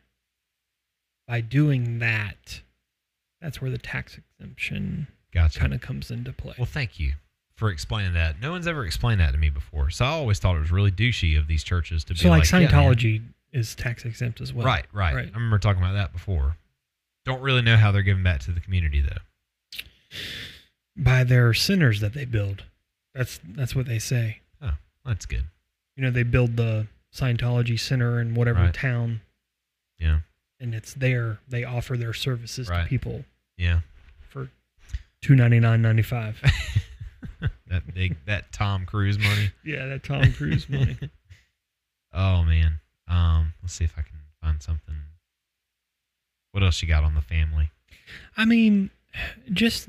by doing that, that's where the tax exemption Gotcha. kind of comes into play. Well, thank you for explaining that. No one's ever explained that to me before. So I always thought it was really douchey of these churches to be so, like, yeah. Scientology is tax exempt as well. right, right, Right. I remember talking about that before. Don't really know how they're giving back to the community though. By their centers that they build. That's that's what they say. Oh, that's good. You know, they build the Scientology center in whatever Right. town, Yeah. And it's there. They offer their services Right. to people Yeah. for two ninety nine ninety five. [laughs] that big that Tom Cruise money. [laughs] Yeah, that Tom Cruise money. [laughs] oh man. Um, let's see if I can find something. What else you got on the family? I mean, just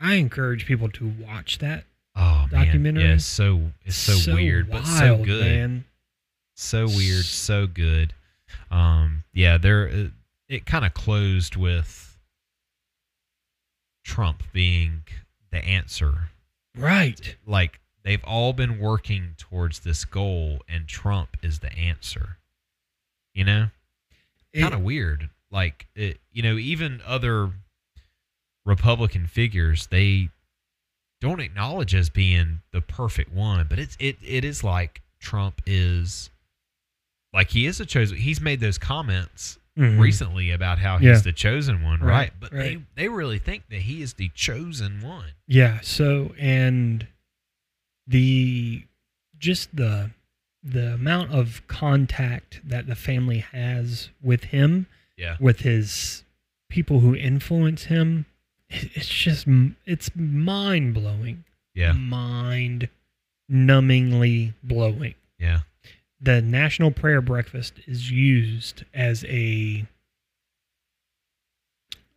I encourage people to watch that Oh man. documentary. Yeah, it's so it's so, So weird, but so good. man. So weird, so good. Um, yeah, there. It, it kind of closed with Trump being the answer. Right. Like they've all been working towards this goal, and Trump is the answer. You know, kind of weird. Like it, you know, even other Republican figures they don't acknowledge as being the perfect one, but it's it it is like Trump is like he is a chosen. He's made those comments Mhm. recently about how Yeah. he's the chosen one, right? Right, But right. they they really think that he is the chosen one. Yeah. So and the just the the amount of contact that the family has with him, Yeah. with his people who influence him, it's just it's mind blowing. Yeah. Mind numbingly blowing. Yeah. The National Prayer Breakfast is used as a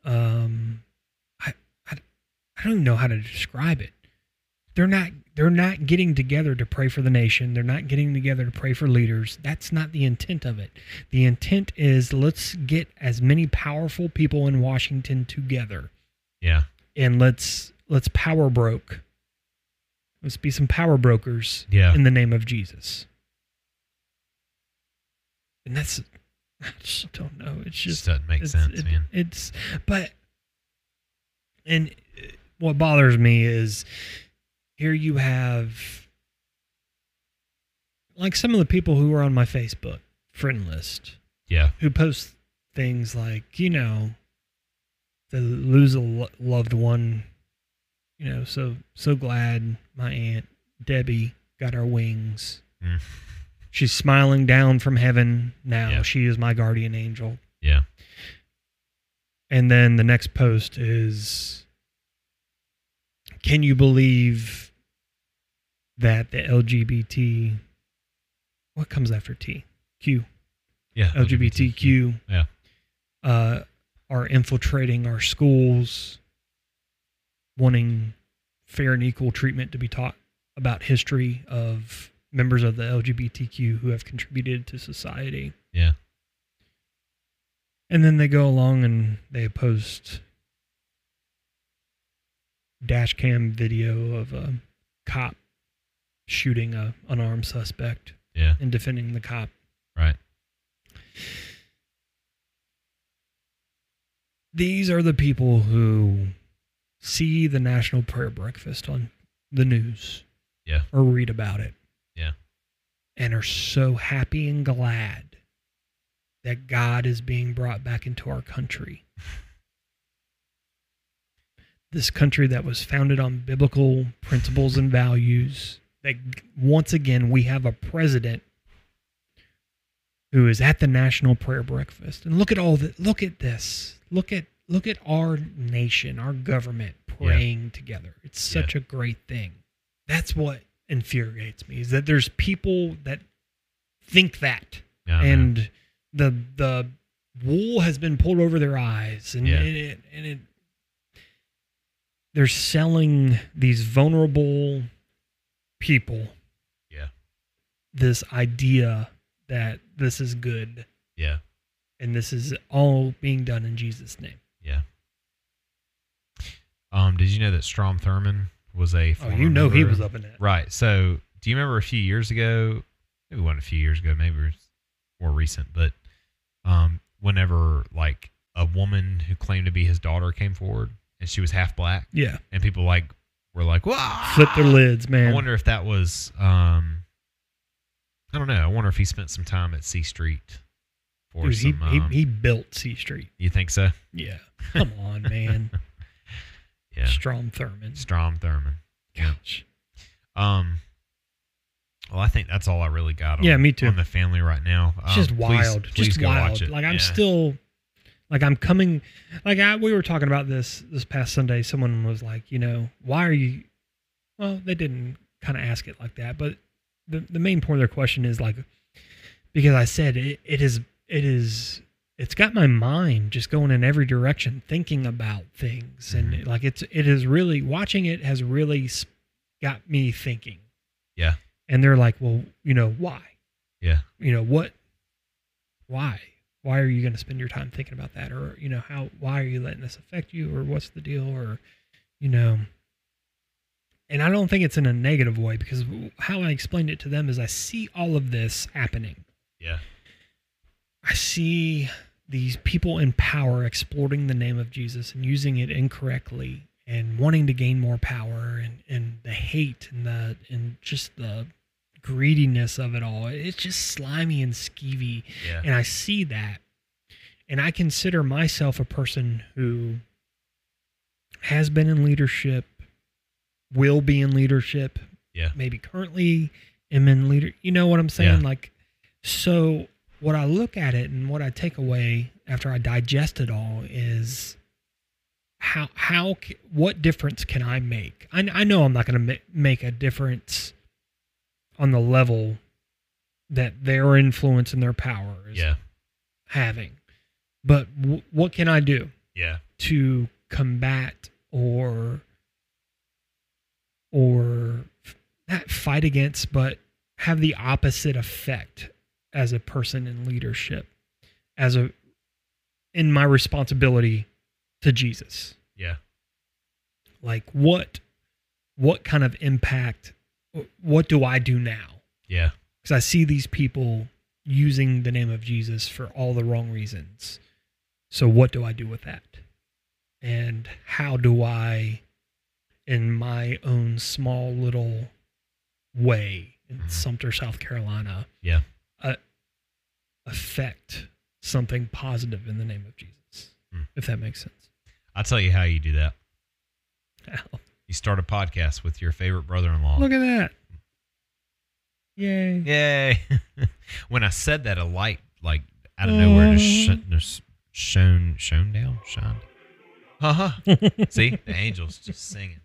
um I, I I don't even know how to describe it. They're not they're not getting together to pray for the nation. They're not getting together to pray for leaders. That's not the intent of it. The intent is let's get as many powerful people in Washington together Yeah. and let's let's power broke. Let's be some power brokers Yeah. in the name of Jesus. And that's I just don't know. It's just Just doesn't make it's- sense, it- man. It's but and uh, what bothers me is here you have like some of the people who are on my Facebook friend list Yeah. who post things like, you know, to lose a loved one, you know, so so glad my aunt Debbie got her wings. Mm. She's smiling down from heaven now. Yeah. She is my guardian angel. Yeah. And then the next post is Can you believe that the LGBT what comes after T? Q. Yeah. LGBTQ Yeah. uh, are infiltrating our schools, wanting fair and equal treatment to be taught about history of members of the LGBTQ who have contributed to society. Yeah. And then they go along and they post dash cam video of a cop shooting a unarmed suspect Yeah. and defending the cop. Right. These are the people who see the National Prayer Breakfast on the news Yeah. or read about it. And are so happy and glad that God is being brought back into our country. This country that was founded on biblical principles and values. That once again, we have a president who is at the national prayer breakfast. And look at all the look at this. Look at look at our nation, our government praying together. It's such a great thing. That's what infuriates me is that there's people that think that Yeah, and the the wool has been pulled over their eyes and, Yeah. and it and it they're selling these vulnerable people Yeah. this idea that this is good Yeah. and this is all being done in Jesus name. Yeah. Um, did you know that Strom Thurmond was a? Oh, you know he was up in that. Right. So, do you remember a few years ago? Maybe one a few years ago. Maybe it was more recent. But um, whenever like a woman who claimed to be his daughter came forward and she was half black, Yeah. and people like were like, "Wow!" Flip their lids, man. I wonder if that was. Um, I don't know. I wonder if he spent some time at C Street for Dude, he, some. um, he, he built C Street. you think so? Yeah. Come on, man. [laughs] Yeah. Strom Thurmond. Strom Thurmond. Gosh. Um. Well, I think that's all I really got. On, Yeah, me too. On the family right now. It's just Um, please- wild. Please, just wild. watch it. Like I'm Yeah. still like I'm coming like I, we were talking about this this past Sunday. Someone was like, you know, why are you well, they didn't kind of ask it like that, but the the main point of their question is like because I said it, it is it is it's got my mind just going in every direction thinking about things Mm-hmm. and like it's it is really watching it has really got me thinking Yeah. and they're like well you know why Yeah. you know what why why are you going to spend your time thinking about that or you know how why are you letting this affect you or what's the deal or you know and i don't think it's in a negative way because how i explained it to them is i see all of this happening Yeah. i see these people in power exploiting the name of jesus and using it incorrectly and wanting to gain more power and and the hate and the and just the greediness of it all it's just slimy and skeevy Yeah. and i see that and i consider myself a person who has been in leadership will be in leadership Yeah. maybe currently am in leader you know what i'm saying Yeah. like so what i look at it and what i take away after i digest it all is how how what difference can i make i, I know i'm not going to make a difference on the level that their influence and their power is Yeah. having but w- what can i do Yeah. to combat or or not fight against but have the opposite effect as a person in leadership as a in my responsibility to Jesus Yeah. like what what kind of impact what do I do now Yeah. because I see these people using the name of Jesus for all the wrong reasons. So, what do I do with that? And how do I, in my own small little way in mm-hmm. Sumter, South Carolina, Yeah. Affect something positive in the name of Jesus? Hmm. If that makes sense. I'll tell you how you do that. How? You start a podcast with your favorite brother-in-law. Look at that. Yay. Yay! [laughs] when I said that, a light like out of nowhere just sh- just shone shone down, shined. Uh huh. [laughs] See the angels just singing.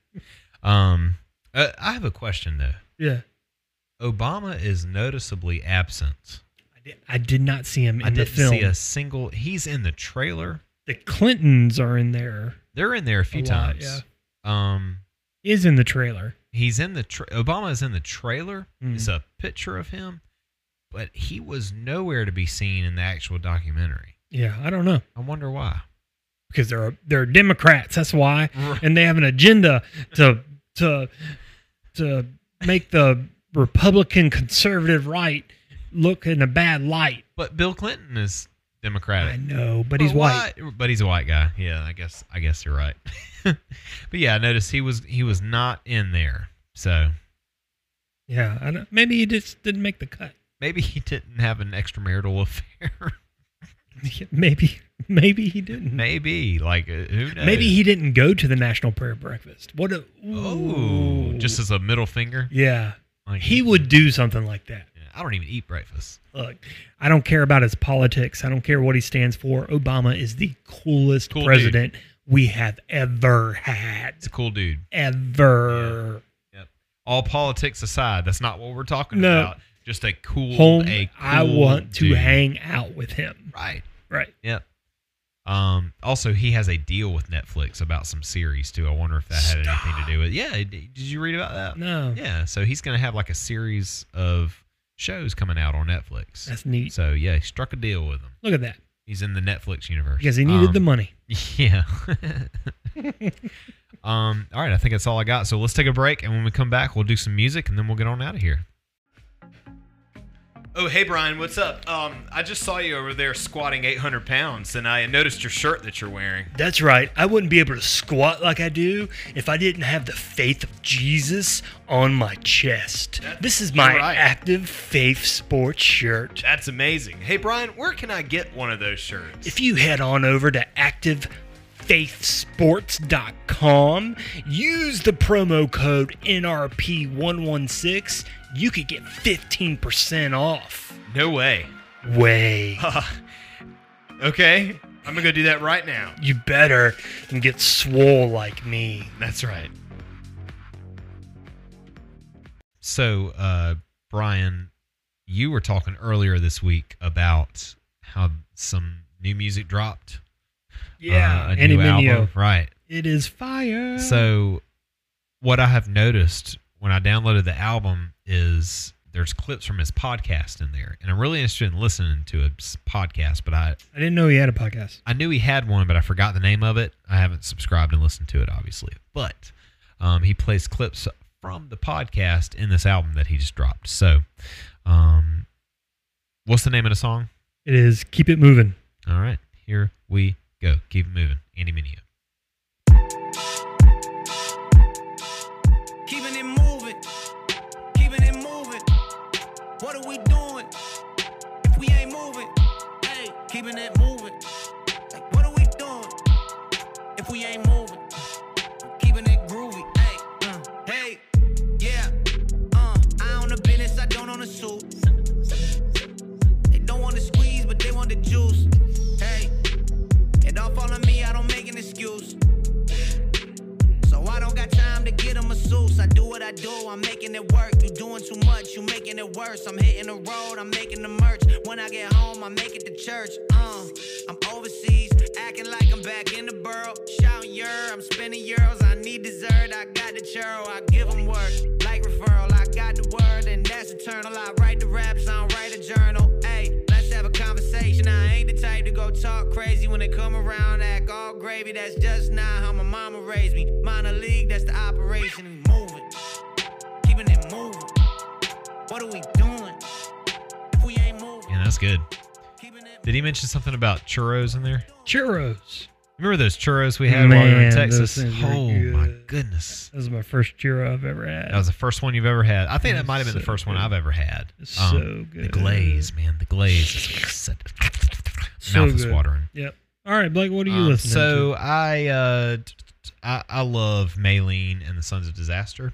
Um, uh, I have a question though. Yeah. Obama is noticeably absent. I did not see him in the film. I the didn't film. see a single. He's in the trailer. the Clintons are in there. They're in there a few A lot, times. Um, Is in the trailer. he's in the tra- Obama is in the trailer. Mm. It's a picture of him, but he was nowhere to be seen in the actual documentary. Yeah, I don't know. I wonder why. because they're they're Democrats. That's why, and they have an agenda to to to make the Republican conservative right look in a bad light. But Bill Clinton is Democratic. I know, but he's white. But he's a white guy. Yeah, I guess I guess you're right. [laughs] but yeah, I noticed he was he was not in there. So Yeah, I don't, maybe he just didn't make the cut. maybe he didn't have an extramarital [laughs] affair. [laughs] maybe maybe he didn't. maybe like uh, who knows? Maybe he didn't go to the national prayer breakfast. What a Oh, just as a middle finger. yeah. Like He would do something like that. I don't even eat breakfast. Look, I don't care about his politics. I don't care what he stands for. Obama is the coolest Cool dude. president we have ever had. It's a cool dude. Ever. Yep. All politics aside, that's not what we're talking No. about. Just a cool. Home, a I cool want to dude. hang out with him. Right. Right. Yep. Um. Also, he has a deal with Netflix about some series too. I wonder if that had anything to do with. Yeah. Did you read about that? No. Yeah. So he's gonna have like a series of shows coming out on Netflix. That's neat. So yeah, he struck a deal with them. Look at that. He's in the Netflix universe Because he needed Um, the money. [laughs] Yeah. [laughs] um. All right. I think that's all I got. So let's take a break, and when we come back, we'll do some music, and then we'll get on out of here. Oh, hey Brian, what's up? Um, I just saw you over there squatting 800 pounds, and I noticed your shirt that you're wearing. That's right. I wouldn't be able to squat like I do if I didn't have the faith of Jesus on my chest. This is my right. active faith sports shirt. That's amazing. Hey Brian, where can I get one of those shirts? If you head on over to activefaithsports.com, use the promo code NRP116, you could get 15% off. No way. Way. [laughs] okay, I'm gonna go do that right now. You better and get swole like me. That's right. So, uh, Brian, you were talking earlier this week about how some new music dropped. Yeah, uh, a Andy Mineo. album, right? It is fire. So, what I have noticed when I downloaded the album is there's clips from his podcast in there, and I'm really interested in listening to his podcast. But I I didn't know he had a podcast. I knew he had one, but I forgot the name of it. I haven't subscribed and listened to it, obviously. But um, he plays clips from the podcast in this album that he just dropped. So, um, what's the name of the song? It is Keep It Moving. All right, here we go. Keep it moving. Andy Mineo. Keeping it moving, keeping it moving. What are we doing if we ain't moving? Hey, keeping it moving. Like, what are we doing if we ain't moving? Do I'm making it work. You doing too much, you making it worse. I'm hitting the road, I'm making the merch. When I get home, I make it to church. Uh, I'm overseas, acting like I'm back in the borough. Shouting yer, I'm spending euros. I need dessert, I got the churro. I give them work, like referral. I got the word, and that's eternal. I write the raps, I don't write a journal. Hey, let's have a conversation. I ain't the type to go talk crazy when they come around, act all gravy. That's just not how my mama raised me. Miner League, that's the operation. Moving, keeping it moving. What are we doing if we ain't moving? Yeah, that's good. Did he mention something about churros in there? Churros. Remember those churros we had while we were in Texas? those things were Oh good. my goodness. That was my first churro I've ever had. That was the first one you've ever had. I think that might have been the so first one. I've ever had. Um, so good. The glaze, man. The glaze is what set So mouth is watering. Yep. All right, Blake, what are you Um, listening so to? So I, uh, t- t- I I love Maylene and the Sons of Disaster.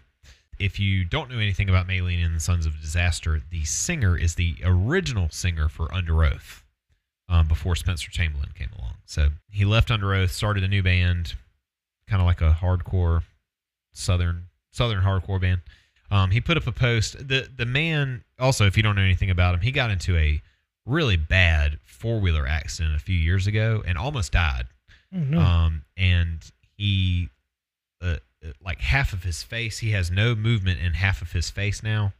If you don't know anything about Maylene and the Sons of Disaster, the singer is the original singer for Underoath um, before Spencer Chamberlain came along. So he left Underoath, started a new band, kind of like a hardcore southern southern hardcore band. Um, he put up a post. the The man also, if you don't know anything about him, he got into a really bad four wheeler accident a few years ago and almost died. Oh, no. Um, and he, like half of his face, he has no movement in half of his face now.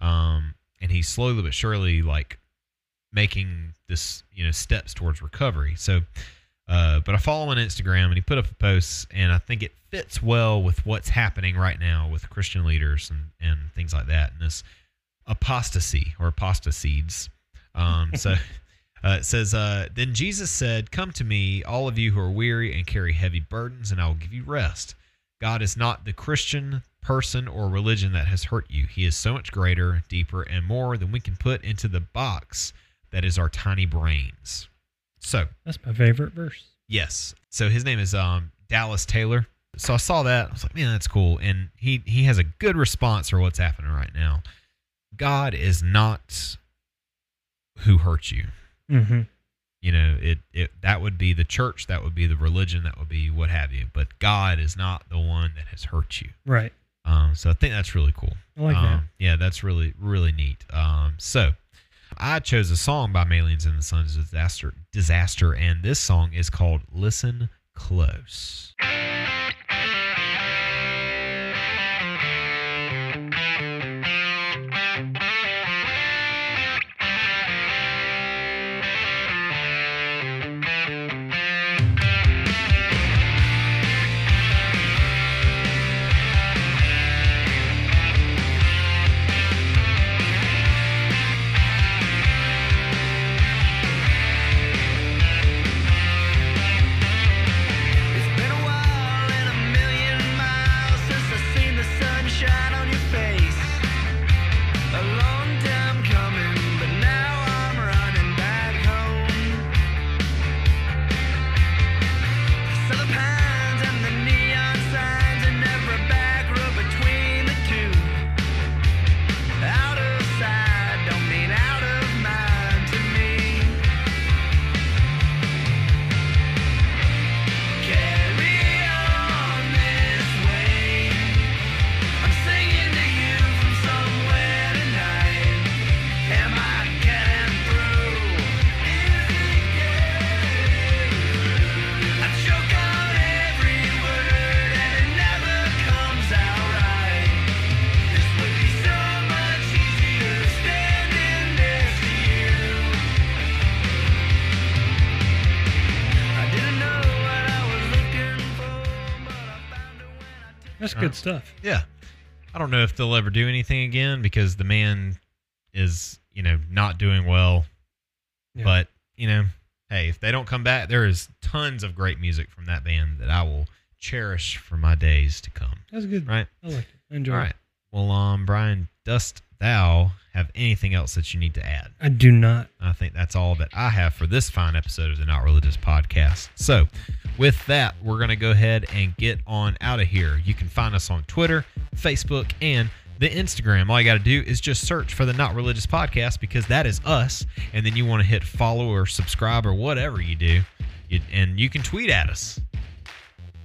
Um, and he's slowly but surely like making this, you know, steps towards recovery. So, uh, but I follow him on Instagram and he put up a post and I think it fits well with what's happening right now with Christian leaders and, and things like that. And this apostasy or apostasides. Um, [laughs] so uh, it says, uh, Then Jesus said, Come to me, all of you who are weary and carry heavy burdens, and I will give you rest. God is not the Christian person or religion that has hurt you. He is so much greater, deeper, and more than we can put into the box that is our tiny brains. So, That's my favorite verse. Yes. So his name is um, Dallas Taylor. So I saw that. I was like, man, that's cool. And he he has a good response for what's happening right now. God is not who hurt you. Mm-hmm. You know, it, it that would be the church, that would be the religion, that would be what have you. But God is not the one that has hurt you. Right. Um, so I think that's really cool. I like um, that. Yeah, that's really really neat. Um, so I chose a song by Maylene and the Sons of Disaster, Disaster, and this song is called "Listen Close." Uh, good stuff. Yeah. I don't know if they'll ever do anything again because the man is, you know, not doing well. Yeah. But, you know, hey, if they don't come back, there is tons of great music from that band that I will cherish for my days to come. That's good. Right? I like it. I enjoy All it. right. Well, um, Brian, dost thou have anything else that you need to add? I do not. I think that's all that I have for this fine episode of the Not Religious Podcast. So, with that, we're going to go ahead and get on out of here. You can find us on Twitter, Facebook, and the Instagram. All you got to do is just search for the Not Religious Podcast because that is us. And then you want to hit follow or subscribe or whatever you do. You, and you can tweet at us.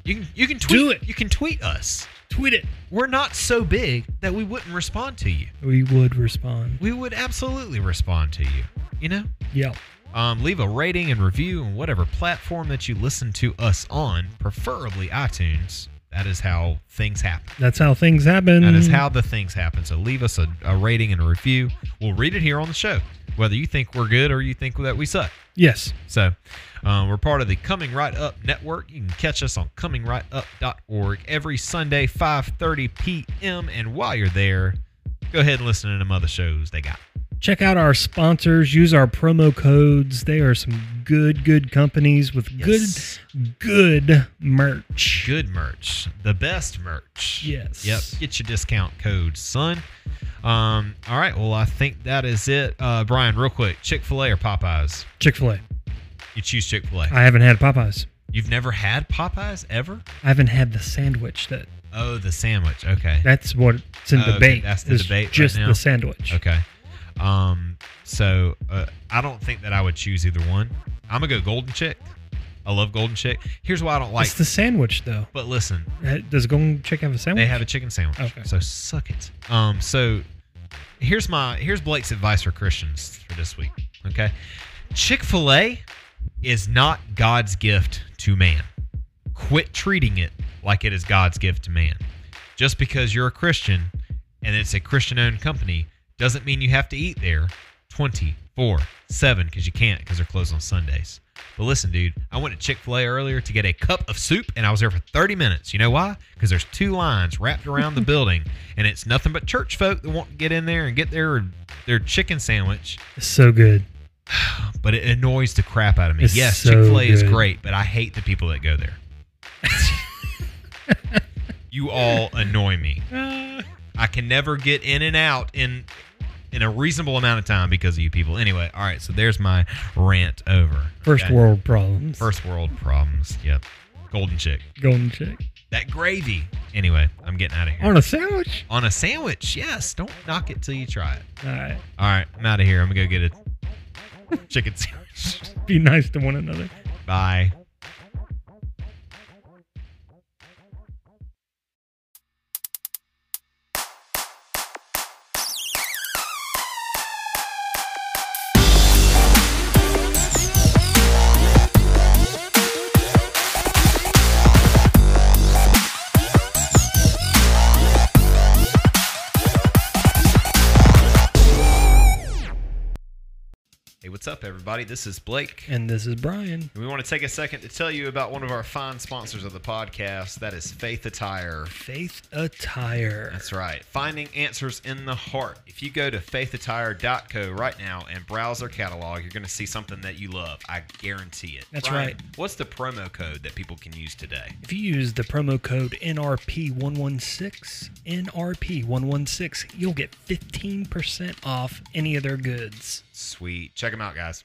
You can you can tweet Do it. You can tweet us. Tweet it. We're not so big that we wouldn't respond to you. We would respond. We would absolutely respond to you. You know? Yeah. Um, leave a rating and review on whatever platform that you listen to us on, preferably iTunes. That is how things happen. That's how things happen. That is how the things happen. So leave us a, a rating and a review. We'll read it here on the show, whether you think we're good or you think that we suck. Yes. So um, we're part of the Coming Right Up Network. You can catch us on comingrightup.org every Sunday, 5.30 p.m. And while you're there, go ahead and listen to them other shows they got. Check out our sponsors. Use our promo codes. They are some good, good companies with Yes. good, good merch. Good merch. The best merch. Yes. Yep. Get your discount code, son. Um, all right. Well, I think that is it. Uh, Brian, real quick Chick fil A or Popeyes? Chick fil A. You choose Chick fil A. I haven't had Popeyes. You've never had Popeyes ever? I haven't had the sandwich that. Oh, the sandwich. Okay. That's what's in Oh, okay, debate. That's the debate. Just right now? the sandwich. Okay. Um. So uh, I don't think that I would choose either one. I'm gonna go Golden Chick. I love Golden Chick. Here's why I don't like. it's the sandwich, though. But listen, Uh, Does Golden Chick have a sandwich? They have a chicken sandwich. Okay. So suck it. Um. So here's my here's Blake's advice for Christians for this week. Okay. Chick Fil A is not God's gift to man. Quit treating it like it is God's gift to man. Just because you're a Christian and it's a Christian-owned company doesn't mean you have to eat there 24 7 because you can't because they're closed on Sundays. But listen, dude, I went to Chick fil A earlier to get a cup of soup and I was there for 30 minutes. You know why? Because there's two lines wrapped around the [laughs] building and it's nothing but church folk that want to get in there and get their, their chicken sandwich. It's so good. [sighs] But it annoys the crap out of me. It's yes, so Chick fil A is great, but I hate the people that go there. [laughs] you all annoy me. [laughs] I can never get in and out in in a reasonable amount of time because of you people. Anyway, all right, so there's my rant over. First okay? world problems. First world problems. Yep. Golden chick. Golden Chick. That gravy Anyway, I'm getting out of here. On a sandwich? On a sandwich, yes. Don't knock it till you try it. All right. All right, I'm out of here. I'm gonna go get a chicken sandwich. Be nice to one another. Bye. What's up, everybody? This is Blake. And this is Brian. And we want to take a second to tell you about one of our fine sponsors of the podcast. That is Faith Attire. Faith Attire. That's right. Finding answers in the heart. If you go to faithattire.co right now and browse their catalog, you're going to see something that you love. I guarantee it. That's Brian, right. What's the promo code that people can use today? If you use the promo code NRP116, NRP116, you'll get 15% off any of their goods. Sweet. Check them out, guys.